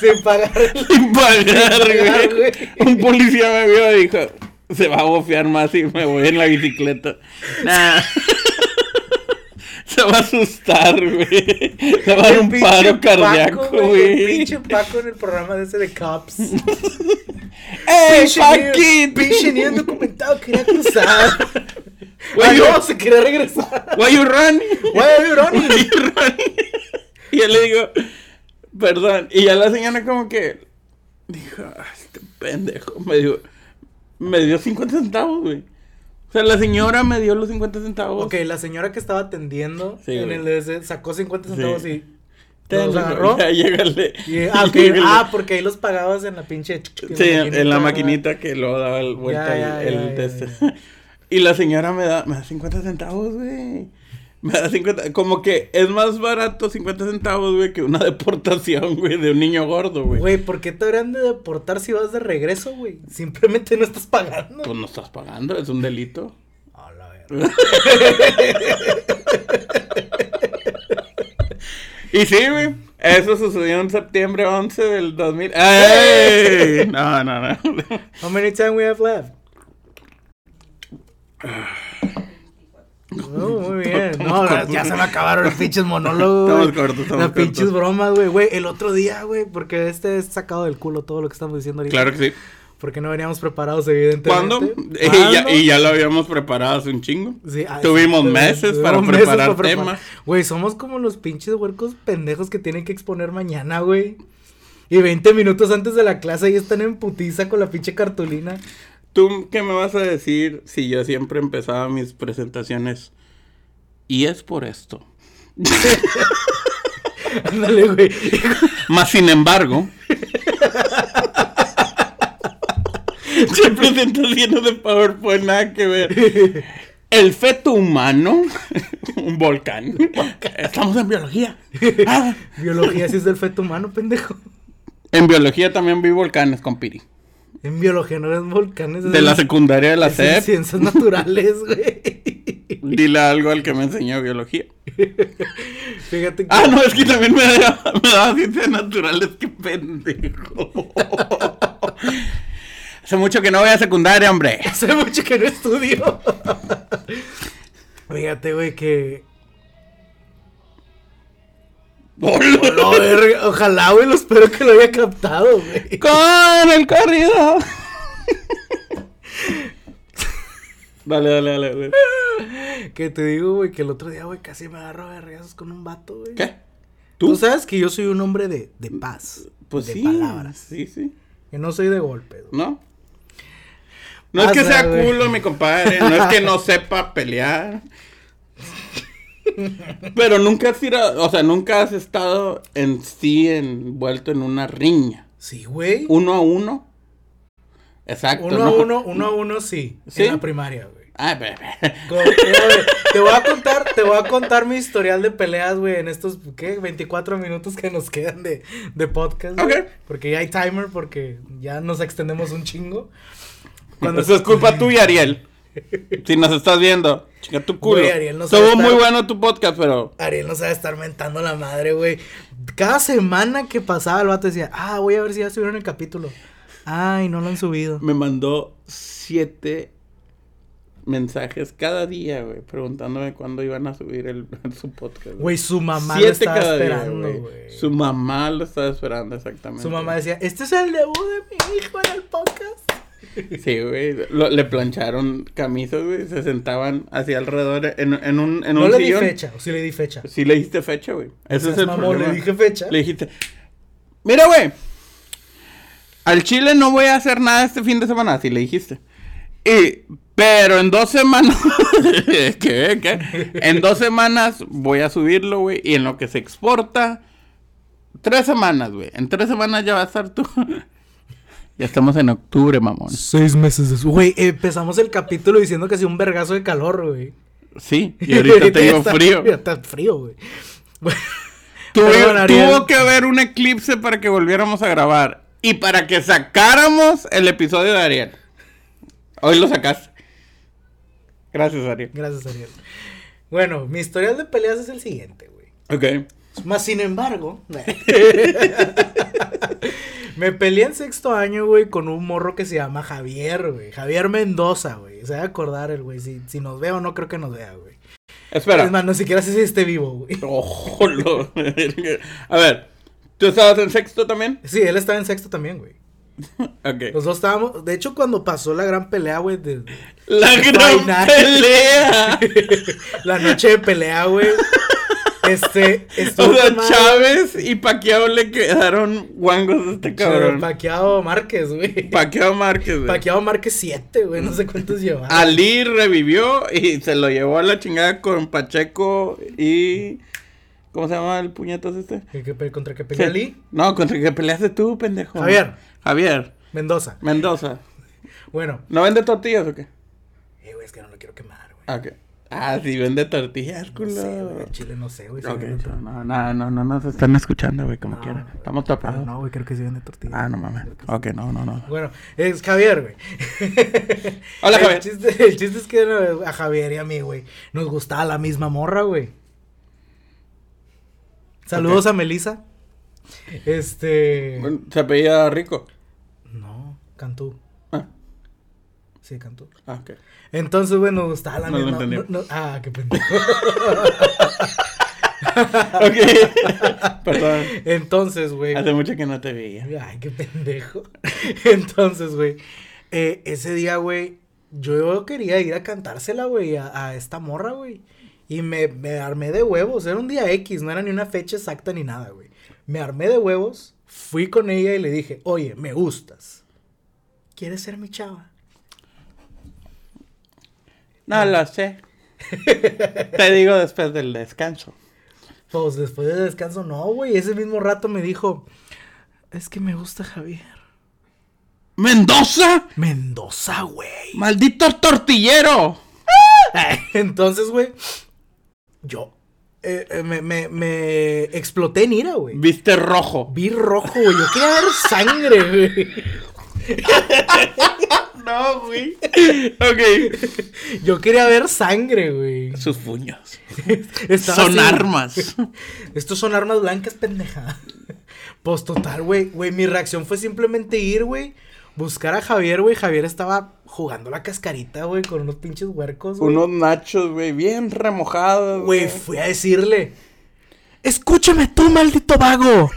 Sin pagar. sin pagar, pagar, güey. güey. Un policía me vio y dijo, se va a bofear más y me voy en la bicicleta. Nah. Se va a asustar, güey. Le va a dar un paro cardíaco, El güey. pinche Paco en el programa de ese de Cops. ¡Ey, Paquito! Pinche niño documentado quería cruzar. Güey, Ah, no, se quería regresar. Why you running? Why are you running? Why you running? Y yo le digo, perdón. Y ya la señora como que dijo, "Ah, este pendejo. Me dio, me dio 50 centavos, güey. O sea, la señora me dio los 50 centavos. Ok, la señora que estaba atendiendo Sí, en el ese sacó 50 centavos Sí. y Ten, los agarró. Ya, llégale. Y- ah. Llégale. Ah, porque ahí los pagabas en la pinche. Sí, en, en la maquinita que luego daba el vuelta Ya, el, de este. Y la señora me da, me da 50 centavos, güey. Me da 50, como que es más barato 50 centavos, güey, que una deportación, güey, de un niño gordo, güey. Güey, ¿por qué te habrían de deportar si vas de regreso, güey? Simplemente no estás pagando. Pues no estás pagando, es un delito. A la verga. Y sí, güey, eso sucedió en septiembre 11 del 2000. ¡Ey! No, no, no. How many time we have left? No, muy bien. No, ya se me acabaron los pinches monólogos. Estamos cortos, estamos Las pinches bromas, güey. Güey, el otro día, güey, porque este es sacado del culo todo lo que estamos diciendo ahorita. Claro que sí. Porque no veníamos preparados, evidentemente. ¿Cuándo? Y ya, y ya lo habíamos preparado hace un chingo. Sí, ah, Tuvimos meses para meses preparar para temas. Güey, somos como los pinches huercos pendejos que tienen que exponer mañana, güey. Y 20 minutos antes de la clase ahí están en putiza con la pinche cartulina. ¿Tú qué me vas a decir si yo siempre empezaba mis presentaciones? Y es por esto. Ándale, güey. Más sin embargo. Presentaciones de PowerPoint, nada que ver. El feto humano, un volcán. Estamos en biología. Ah, Biología sí es del feto humano, pendejo. en biología también vi volcanes con Piri. En biología no eran volcanes. De la secundaria de la SEP. ciencias naturales, güey. Dile algo al que me enseñó biología. Fíjate que. Ah, no, es que también me daba, me daba ciencias naturales, qué pendejo. Hace mucho que no voy a secundaria, hombre. Hace mucho que no estudio. Fíjate, güey, que. Verga, ojalá, güey, lo espero que lo haya captado, güey. Con el corrido. Dale, dale, dale, dale. Que te digo, güey, que el otro día, güey, casi me agarro a vergazos con un vato, güey. ¿Qué? Tú ¿Tú? sabes que yo soy un hombre de, de paz. Pues de sí. palabras. Sí, sí. Que no soy de golpes. güey. ¿No? No es que Pasa, sea güey. culo, mi compadre. No es que no sepa pelear. Pero nunca has ido, o sea, nunca has estado en sí envuelto en una riña. Sí, güey. Uno a uno. Exacto. Uno a ¿no? uno, uno a uno, sí. ¿Sí? En la primaria, güey. Ay, bebé. Güey, te voy a contar, te voy a contar mi historial de peleas, güey, en estos, ¿qué? 24 minutos que nos quedan de, de podcast, güey. Porque ya hay timer, porque ya nos extendemos un chingo. Cuando Eso es culpa tuya, Ariel. Si nos estás viendo, chica tu culo. Güey, Ariel no Estuvo estar- muy bueno tu podcast, pero Ariel no sabe estar mentando la madre, güey. Cada semana que pasaba el vato decía, ah, voy a ver si ya subieron el capítulo. Ay, no lo han subido. me mandó siete mensajes cada día, güey, preguntándome cuándo iban a subir el, su podcast. güey. Su mamá lo Siete estaba cada esperando, güey. Su mamá lo estaba esperando, exactamente. Su mamá decía, este es el debut de mi hijo en el podcast. Sí, güey. lo- le plancharon camisas, güey. Se sentaban hacia alrededor en, en un, en no un le sillón. di fecha, o sí le di fecha. Sí le diste fecha, güey. Ese es el mamón, problema. le dije fecha. Le dijiste, mira, güey. Al Chile no voy a hacer nada este fin de semana, así le dijiste. Y, pero en dos semanas, ¿qué, qué? En dos semanas voy a subirlo, güey. Y en lo que se exporta, tres semanas, güey. En tres semanas ya va a estar tú. ya estamos en octubre, mamón. Seis meses después. Güey, empezamos el capítulo diciendo que hacía un vergazo de calor, güey. Sí, y ahorita tengo está- frío. ya Está frío, güey. Tuvo, tuvo que haber un eclipse para que volviéramos a grabar. y para que sacáramos el episodio de Ariel. Hoy lo sacaste. Gracias, Ariel. Gracias, Ariel. Bueno, mi historial de peleas es el siguiente, güey. Ok. Más sin embargo, me peleé en sexto año, güey, con un morro que se llama Javier, güey. Javier Mendoza, güey. Se va a acordar el güey. Si, si nos ve o no creo que nos vea, güey. Espera. Es más, no siquiera sé si esté vivo, güey. Ojo, lo- A ver, ¿tú estabas en sexto también? Sí, él estaba en sexto también, güey. Ok. Los dos estábamos. De hecho, cuando pasó la gran pelea, güey, de, La gran pelea. la noche de pelea, güey. Este, O sea. Chávez y Paquiao le quedaron guangos a este cabrón. Paqueado Márquez, güey. Paquiao Márquez, güey. Paqueado Márquez 7, güey. No sé cuántos llevaba. Ali revivió y se lo llevó a la chingada con Pacheco y. ¿Cómo se llama el puñetas este? ¿Qué- qué- ¿Contra qué pelea Ali? No, contra que peleaste tú, pendejo. Javier. Javier. Mendoza. Mendoza. Bueno. ¿No vende tortillas o qué? Eh, güey, es que no lo quiero quemar, güey. Ah, ok. Ah, sí, vende tortillas, No culo. sé, güey. Chile no sé, güey. si Ok, vende so, tor- no, no, no, no nos están escuchando, güey, como No, quiera. Estamos tapados. No, güey, creo que sí vende tortillas. Ah, no mames. Ok, no, no, no. Bueno, es Javier, güey. Hola, el Javier. Chiste, el chiste es que no, a Javier y a mí, güey, nos gustaba la misma morra, güey. Saludos a Melissa. Este. Bueno, Se apellida Rico. No, Cantú. Ah, Sí, Cantú. ah, ok. Entonces, nos gustaba la No misma. no- no- ah, qué pendejo. Ok. Perdón. Entonces, güey. Hace mucho que no te veía. Ay, qué pendejo. Entonces, güey, eh, ese día, güey, yo quería ir a cantársela, güey, a, a esta morra, güey. Y me, me armé de huevos. Era un día X, no era ni una fecha exacta ni nada, güey. Me armé de huevos, fui con ella y le dije, oye, me gustas. ¿Quieres ser mi chava? No lo sé. Te digo después del descanso. Pues después del descanso, no, güey. Ese mismo rato me dijo, es que me gusta Javier. ¡Mendoza! Mendoza, güey. ¡Maldito tortillero! Entonces, güey, yo eh, eh, me, me, me exploté en ira, güey. Viste rojo. Vi rojo, güey. Yo quería ver sangre, güey. No, güey. Ok. Yo quería ver sangre, güey. Sus puños. Estaba Son así. armas. Estos son armas blancas, pendeja. Pues total, güey. Güey, mi reacción fue simplemente ir, güey. Buscar a Javier, güey. Javier estaba jugando la cascarita, güey, con unos pinches huercos, güey. Unos nachos, güey, bien remojados. Güey, fui a decirle. Escúchame tú, maldito vago.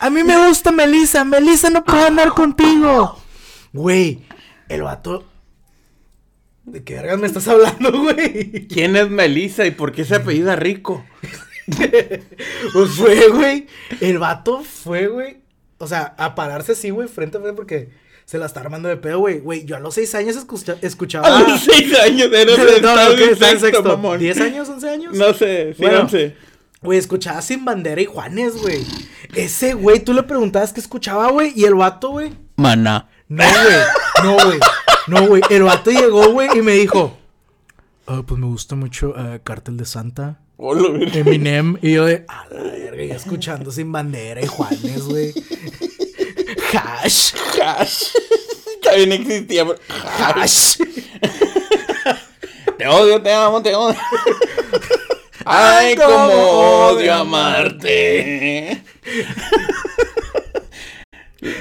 A mí me gusta Melissa. Melissa no puede andar contigo. Güey, el vato. ¿De qué vergas me estás hablando, güey? ¿Quién es Melissa y por qué se apellida Rico? Pues fue, güey. El vato fue, güey. O sea, a pararse así, güey, frente a frente porque se la está armando de pedo, güey. Güey, yo a los seis años escucha- escuchaba. A los seis años eres No, no, en sexto, sexto. mamón. ¿10 años, 11 años? No sé, sí, Bueno. once. Güey, escuchaba Sin Bandera y Juanes, güey. Ese güey, tú le preguntabas qué escuchaba, güey, y el vato, güey. Maná. No, güey. No, güey. No, güey. El vato llegó, güey, y me dijo. "Ah, pues me gusta mucho eh, Cártel de Santa, Hola. Eminem. Y yo de, a la verga, ya escuchando Sin Bandera y Juanes, güey. Hash. Hash. También existía. pero- Hash. Te odio, te amo, te odio. Ay, cómo odio amarte.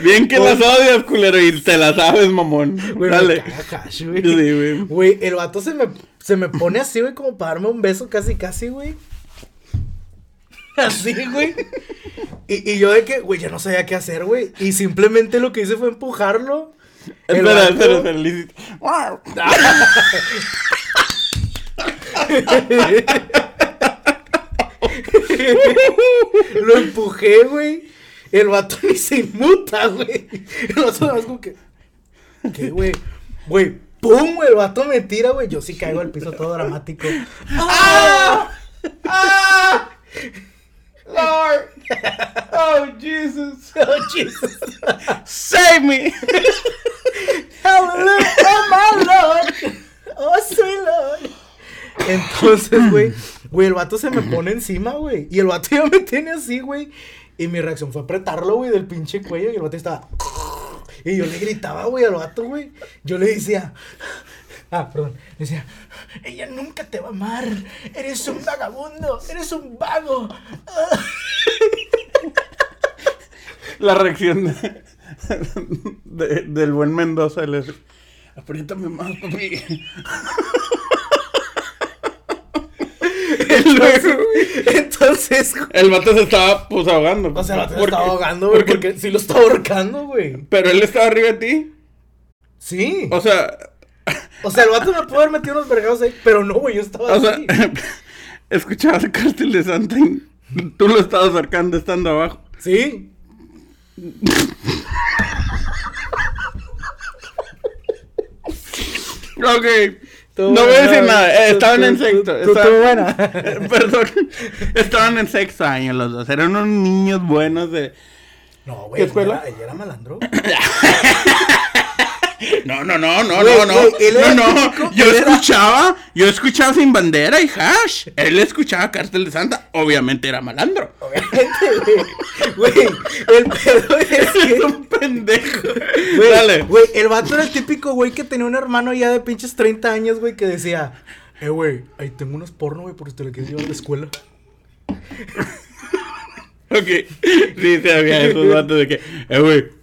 Bien que las odias, culero, y te las sabes, mamón. Güey, Dale. Hash, güey. Sí, güey. Güey, el vato se me, se me pone así, güey, como para darme un beso casi, casi, güey. Así, güey. Y, y yo de que, güey, ya no sabía qué hacer, güey. Y simplemente lo que hice fue empujarlo. El Espera, vato- espera, espera. Lo empujé, güey. El vato ni se inmuta, güey. El vato nada más como que. ¿Qué, güey? Güey, ¡pum! güey, El vato me tira, güey. Yo sí caigo al piso todo dramático. ¡Ah! ¡Ah! Lord. Oh, Jesus. Oh, Jesus. Save me. Hallelujah, oh my Lord. Oh, sweet Lord. Entonces, güey, Güey, el vato se me pone encima, güey. Y el vato ya me tiene así, güey. Y mi reacción fue apretarlo, güey, del pinche cuello. Y el vato estaba. Y yo le gritaba, güey, al vato, güey. Yo le decía. Ah, perdón. Le decía, ella nunca te va a amar. Eres un vagabundo. Eres un vago. La reacción de, de- del buen Mendoza. Le apriétame más, papi. Entonces, entonces, güey, El vato se estaba, pues, ahogando. O sea, el vato se estaba ahogando, güey, porque- porque sí lo estaba ahorcando, güey. Pero él estaba arriba de ti. Sí. O sea, O sea, el vato me pudo haber metido unos vergados ahí, pero no, güey, yo estaba o sea, así. escuchabas el cartel de Santa y tú lo estabas acercando estando abajo. Sí. Ok. Estuvo no voy a decir nada. eh, estaban tú- en sexto. tú- estaban- estuvo buena. Perdón. Estaban en sexto año los dos. Eran unos niños buenos de. No, güey. Él era malandro. No, no, no, no, Güey, no, no. no, no. Yo era- escuchaba, yo escuchaba sin bandera y hash. Él escuchaba cartel de Santa. Obviamente era malandro. Obviamente, güey. El pedo es Es que. un pendejo. Güey, Dale. Güey, el vato era el típico güey que tenía un hermano ya de pinches 30 años, güey, que decía, eh, güey, ahí tengo unos porno, güey, por si te lo quieres llevar a la escuela. Ok. Sí, se había esos vatos de que, eh, güey.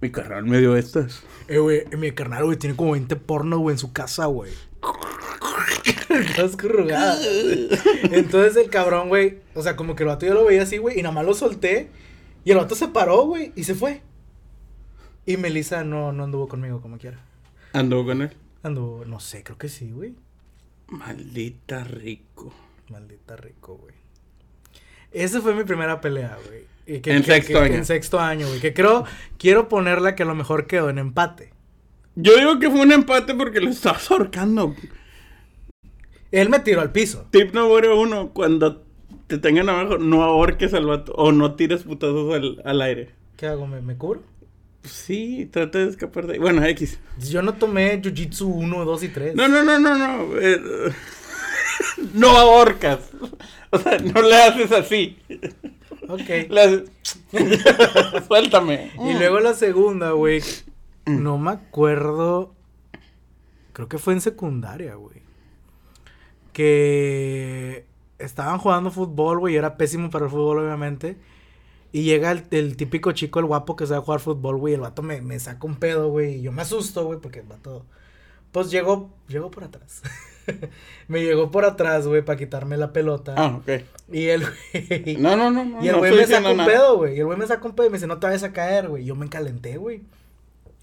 Mi carnal me dio estas. Eh, güey, mi carnal, güey, tiene como 20 porno, güey, en su casa, güey. Todas. Entonces el cabrón, güey, o sea, como que el vato yo lo veía así, güey, y nada más lo solté. Y el vato se paró, güey, y se fue. Y Melissa no, no anduvo conmigo como quiera. Andó con él. Anduvo, no sé, creo que sí, güey. Maldita rico. Maldita rico, güey. Esa fue mi primera pelea, güey. En que- sexto que- año. En sexto año, güey. Que creo, quiero ponerla que a lo mejor quedó en empate. Yo digo que fue un empate porque lo estabas ahorcando. Él me tiró al piso. Tip número uno, cuando te tengan abajo, no ahorques al vato o no tires putazos al, al aire. ¿Qué hago? ¿Me, me cubro? Sí, trata de escapar de ahí. Bueno, X. Yo no tomé Jiu-Jitsu 1, 2 y 3. No, no, no, no, no. eh, no ahorcas. O sea, no le haces así. Ok. Le haces... Suéltame. Y luego la segunda, güey. No me acuerdo. Creo que fue en secundaria, güey. Que estaban jugando fútbol, güey. y Era pésimo para el fútbol, obviamente. Y llega el, el típico chico, el guapo que sabe jugar fútbol, güey. El vato me, me saca un pedo, güey. Y yo me asusto, güey, porque el vato. Pues llegó, llegó por atrás. me llegó por atrás, güey, para quitarme la pelota. Ah, ok. Y el güey. No, no, no. no Y el güey me diciendo un pedo, güey. Y el güey me saca un pedo y me dice, no te vayas a caer, güey. Yo me encalenté, güey.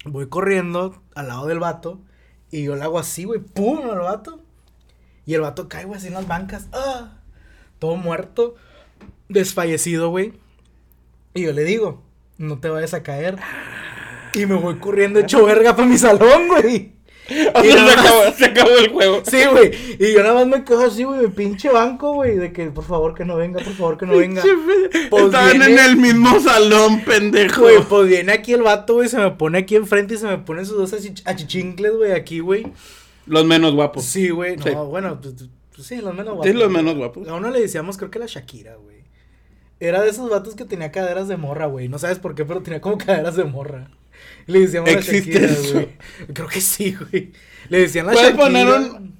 Voy corriendo al lado del vato. Y yo le hago así, güey. ¡Pum! al vato. Y el vato cae, güey, así en las bancas. ¡Ah! Todo muerto. Desfallecido, güey. Y yo le digo, no te vayas a caer. Y me voy corriendo hecho verga para mi salón, güey. O sea, se acabó, se acabó el juego. Sí, güey. Y yo nada más me quedo así, güey, pinche banco, güey. De que por favor que no venga, por favor que no venga. Pues Estaban en el mismo salón, pendejo. Güey, pues viene aquí el vato, güey, se me pone aquí enfrente y se me pone sus dos achich- achichincles, güey, aquí, güey. Los menos guapos. Sí, güey, no, Sí. bueno, pues, pues, sí, los menos guapos. Sí, los menos guapos. A uno le decíamos, creo que la Shakira, güey. Era de esos vatos que tenía caderas de morra, güey. No sabes por qué, pero tenía como caderas de morra. Le decíamos la güey. Creo que sí, güey. Le decían la ¿Puedes Shakira. poner un-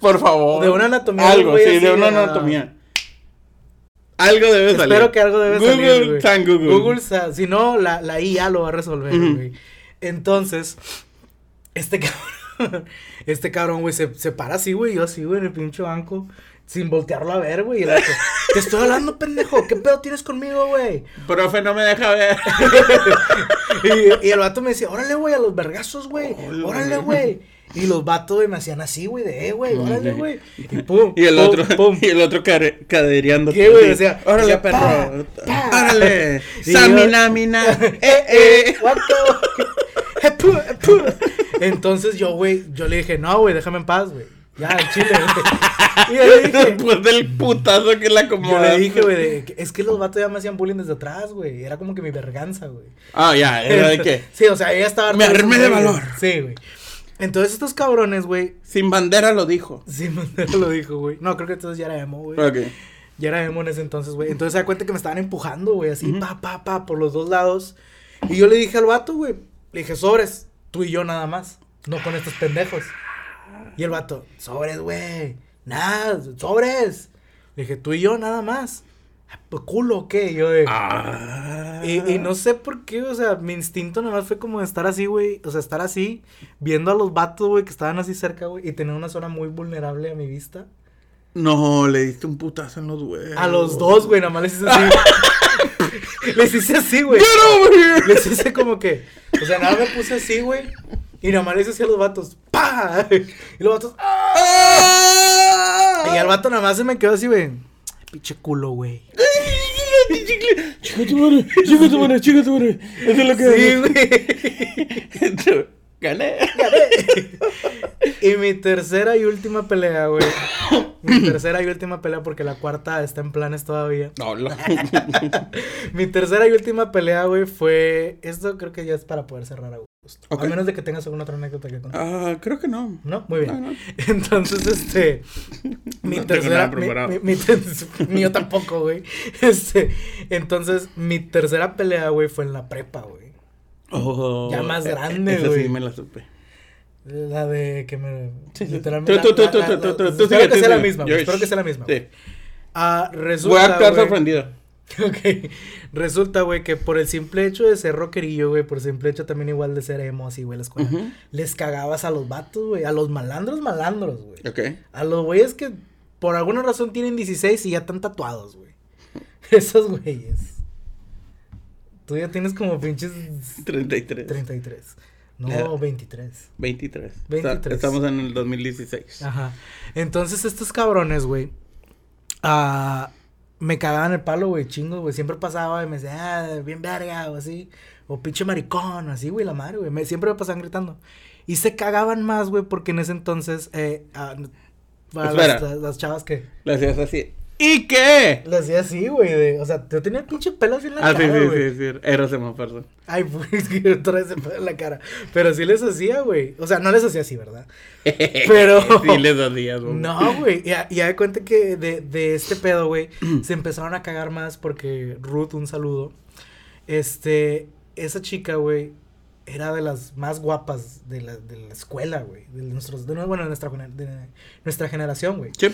Por favor. De una anatomía, Algo, güey, sí, de una anatomía. Algo debe salir. Espero que algo debe Google, salir, güey. San Google. Google, sa- si no, la, la IA lo va a resolver, güey. Entonces, este cabrón, este cabrón, güey, se, se para así, güey, yo así, güey, en el pinche banco, sin voltearlo a ver, güey. Te estoy hablando, pendejo, ¿qué pedo tienes conmigo, güey? Profe, no me deja ver. Y, y el vato me decía, órale, güey, a los vergazos, güey, Órale. órale, güey. Y los vatos, güey, me hacían así, güey, de, eh, güey, órale, güey. Y pum, Y el pum, otro, pum. y el otro cadereando. ¿Qué, güey? Decía- órale, decía, perro. pa, pa. Órale. Samina, mina. Eh, eh. The- Epu, epu. Entonces yo, güey, yo le dije, no, güey, déjame en paz, güey. Ya, el chile, güey. Y yo le dije, Después del putazo que la yo acomodaste. le dije, güey, es que los vatos ya me hacían bullying desde atrás, güey. Era como que mi verganza, güey. Ah, ya, era de que. Sí, o sea, ella estaba... Me armé de valor. Sí, güey. Entonces estos cabrones, güey. Sin bandera lo dijo. Sin bandera lo dijo, güey. No, creo que entonces ya era emo, güey. Ok. Ya era emo en ese entonces, güey. Entonces se da cuenta que me estaban empujando, güey, así, pa, pa, pa, por los dos lados. Y yo le dije al vato, güey, le dije, sobres, tú y yo nada más, no con estos pendejos. Y el vato, sobres, güey, nada, sobres. Le dije, tú y yo nada más. "Ah, pues, culo, ¿o ¿qué? Y yo de... Ah. Y, y no sé por qué, o sea, mi instinto nada más fue como estar así, güey. O sea, estar así, viendo a los vatos, güey, que estaban así cerca, güey, y tener una zona muy vulnerable a mi vista. No, le diste un putazo en los huevos. A los dos, güey, nada más les hice así. les hice así, güey. Les hice como que. O sea, nada me puse así, güey. Y nada más les hice así a los vatos. Y los vatos. ¡ah! Y al vato nada más se me quedó así, güey. Pinche culo, güey. Chica tu madre, chica tu madre, chica tu madre. Eso es lo que Sí, güey. Gané. Y mi tercera y última pelea, güey. Mi tercera y última pelea, porque la cuarta está en planes todavía. No, lo... Mi tercera y última pelea, güey, fue. Esto creo que ya es para poder cerrar a gusto. A menos de que tengas alguna otra anécdota que contar. Ah, creo que no. ¿No? Muy bien. No, no. Entonces, este. Mi No tengo tercera. nada mi, mi- mi ter- mío tampoco, güey. Este. Entonces, mi tercera pelea, güey, fue en la prepa, güey. Oh, Ya más eh, grande, Esa güey. sí me la supe. La de que me. Sí, sí. literalmente. Tú, tú, la- tú, la- tú, la- tú, tú, la- tú Espero que sea la misma, Yo-. Espero que sea la misma. Sí. Ah, resulta. Voy a güey- sorprendido. Ok. Resulta, güey, que por el simple hecho de ser rockerillo, güey, por el simple hecho también igual de ser emo, así, güey, la escuela, les cagabas a los vatos, güey, a los malandros, malandros, güey. Ok. A los güeyes que por alguna razón tienen 16 y ya están tatuados, güey. Esos güeyes. Tú ya tienes como pinches 33. 33. No, Ya. 23. 23. 23. Está- estamos en el 2016. Ajá. Entonces estos cabrones, güey, ah, me cagaban el palo, güey, chingo, güey. Siempre pasaba y me decía, ah, bien verga, o así. O pinche maricón, así, güey, la madre, güey. Me- siempre me pasaban gritando. Y se cagaban más, güey, porque en ese entonces, eh, para Espera. las, las- las chavas que Le hacías así. ¿Y qué? le hacía así, güey, de, o sea, yo tenía pinche pelos en la Ah, sí, cara, sí, güey. sí, sí. Eros se me perdón. Ay, pues, que otra vez se pone en la cara. Pero sí les hacía, güey. O sea, no les hacía así, ¿verdad? Pero- sí, les hacías, güey. No, güey. Ya, ya de cuenta que de, de este pedo, güey, se empezaron a cagar más porque Ruth, un saludo. Este, esa chica, güey, era de las más guapas de la, de la escuela, güey. De nuestros, de, bueno, de nuestra, de nuestra generación, güey. Sí.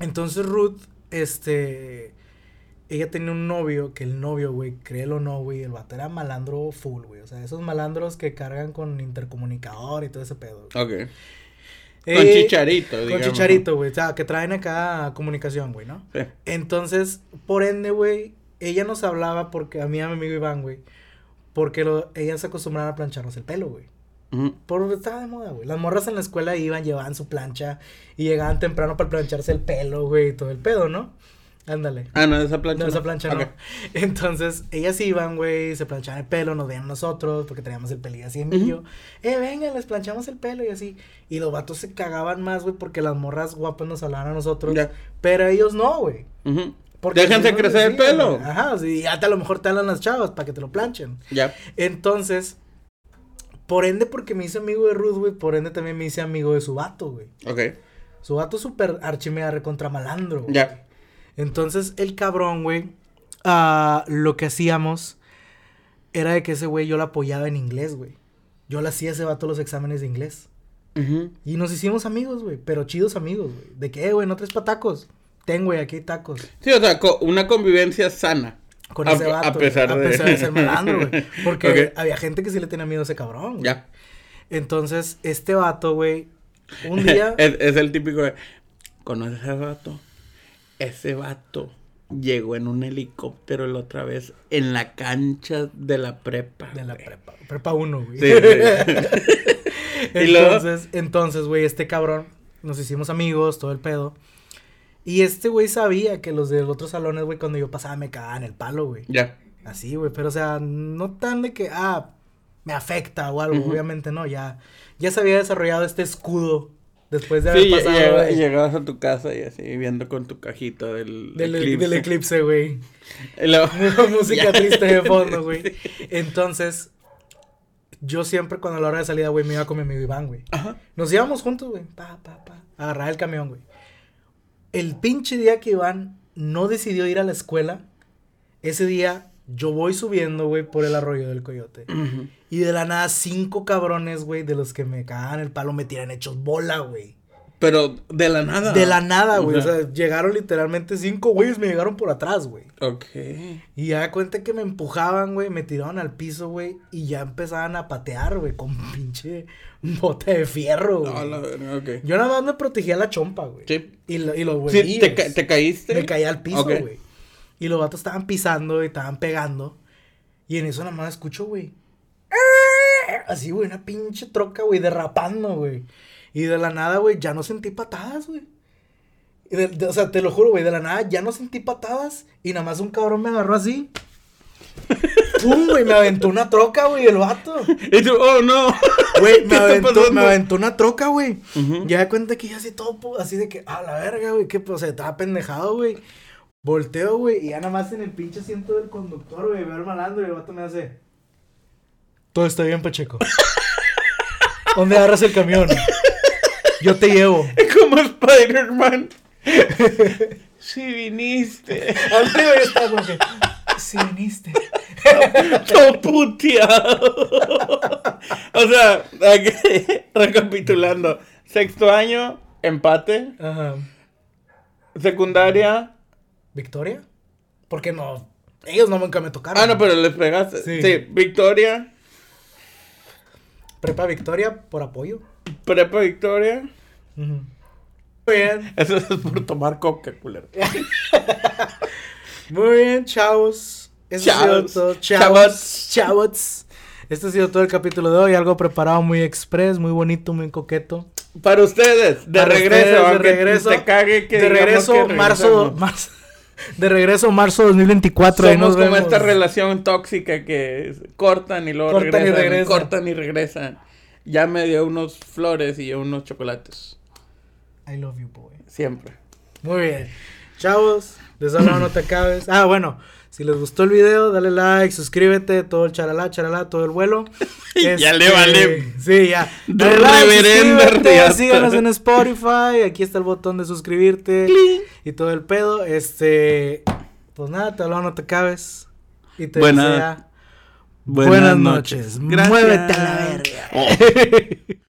Entonces Ruth, este, ella tenía un novio, que el novio, güey, créelo o no, güey, el vato era malandro full, güey. O sea, esos malandros que cargan con intercomunicador y todo ese pedo. güey. Ok. Eh, Con chicharito, Con digamos. chicharito, güey. O sea, que traen acá comunicación, güey, ¿no? Sí. Entonces, por ende, güey, ella nos hablaba porque a mí y a mi amigo Iván, güey, porque lo, ella se acostumbraba a plancharnos el pelo, güey. Por estaba de moda, güey. Las morras en la escuela iban, llevaban su plancha y llegaban temprano para plancharse el pelo, güey, y todo el pedo, ¿no? Ándale. Ah, no, esa plancha. No, esa plancha Ok. no. Entonces, ellas iban, güey, se planchaban el pelo, nos veían nosotros, porque teníamos el pelillo así en medio. Eh, venga, les planchamos el pelo y así. Y los vatos se cagaban más, güey, porque las morras guapas nos hablaban a nosotros. Ya. Pero ellos no, güey. Ujú. Porque Déjense no, crecer el decían, pelo. güey. Ajá, y te, a lo mejor te hablan las chavas para que te lo planchen. Ya. Entonces, por ende, porque me hice amigo de Ruth, güey, por ende también me hice amigo de su vato, güey. Ok. Su vato es súper archimea recontra malandro, güey. Ya. Entonces, el cabrón, güey, ah, lo que hacíamos era de que ese güey yo lo apoyaba en inglés, güey. Yo le hacía a ese vato los exámenes de inglés. Ujú. Y nos hicimos amigos, güey, pero chidos amigos, güey. De que, eh, güey, no traes pa' tacos. Ten, güey, aquí hay tacos. Sí, o sea, co- una convivencia sana. Con A- ese a vato. pesar güey, de- A pesar de ser malandro, güey. Porque había gente que sí le tenía miedo a ese cabrón, güey. Ya. Entonces, este vato, güey, un día... es, es el típico de. ¿Conoces a ese vato? Ese vato llegó en un helicóptero la otra vez en la cancha de la prepa. De la güey. prepa, prepa 1, güey. Sí, entonces, entonces, güey, este cabrón, nos hicimos amigos, todo el pedo. Y este güey sabía que los del otro salones, güey, cuando yo pasaba me cagaban el palo, güey. Ya. Así, güey, pero o sea, no tan de que, ah, me afecta o algo, obviamente no, ya, ya se había desarrollado este escudo después de haber Sí, pasado llega- de- llegabas a tu casa y así, viendo con tu cajita del, del, eclipse. del eclipse, güey. Luego- Música triste de fondo, güey. Entonces, yo siempre cuando a la hora de salida, güey, me iba con mi amigo Iván, güey. Ajá. Nos íbamos juntos, güey. Pa, pa, pa. A agarrar el camión, güey. El pinche día que Iván no decidió ir a la escuela, ese día yo voy subiendo, güey, por el arroyo del coyote. Y de la nada, cinco cabrones, güey, de los que me cagaban el palo, me tiran hechos bola, güey. Pero de la nada. De la nada, güey. O sea, llegaron literalmente cinco güeyes, me llegaron por atrás, güey. Ok. Y ya cuenta que me empujaban, güey, me tiraban al piso, güey, y ya empezaban a patear, güey, con pinche bote de fierro, güey. A la verga, ok. Yo nada más me protegía la chompa, güey. Sí. Y, lo- y los Sí, güeyes. ¿te, ca- te caíste? Me caía al piso, güey. Y los vatos estaban pisando y estaban pegando. Y en eso nada más escucho, güey. Así, güey, una pinche troca, güey, derrapando, güey. Y de la nada, güey, ya no sentí patadas, güey. O sea, te lo juro, güey, de la nada ya no sentí patadas. Y nada más un cabrón me agarró así. ¡Pum, güey! Me aventó una troca, güey, el vato. Y tú, oh, no. Güey, ¿Qué me aventó, pasando? me aventó una troca, güey. Ujú. Ya de cuenta que yo así todo, así de que, a la verga, güey, que, pues, estaba pendejado, güey. Volteo, güey, y ya nada más en el pinche asiento del conductor, güey, veo al malandro y el vato me hace. Todo está bien, Pacheco. ¿Dónde agarras el camión? Yo te llevo. Como Spider-Man. Sí viniste. Güey, estaba como que. Sí, viniste. Todo puteado. o sea, aquí, recapitulando. Sexto año, empate. Ajá. Secundaria. ¿Victoria? Porque no. Ellos no nunca me tocaron. Ah, no, pero les pegaste. Sí. Sí, Victoria. Prepa Victoria por apoyo. Prepa Victoria. Muy bien. Eso es por tomar coca, culero. Muy bien, chavos. Eso ha sido Chavos. todo. Chavos. Chavos. Este ha sido todo el capítulo de hoy. Algo preparado muy express, muy bonito, muy coqueto. Para ustedes, de Para regreso, ustedes, de regreso. te cague que de regreso, que marzo. De regreso, marzo 2024. ahí Somos nos como vemos. esta relación tóxica que cortan y luego Cortan y regresan, regresan. cortan y regresan. Ya me dio unos flores y unos chocolates. I love you, boy. Siempre. Muy bien. Chavos, de esa no te acabes. Ah, bueno. Si les gustó el video, dale like, suscríbete, todo el charalá, charalá, todo el vuelo. Ya le vale. Sí, ya. Dale like, suscríbete, síganos en Spotify. Aquí está el botón de suscribirte. Y todo el pedo. Este. Pues nada, te hablaba, no te cabes. Y te desea buenas, noches. Gracias. Muévete a la verga. Oh.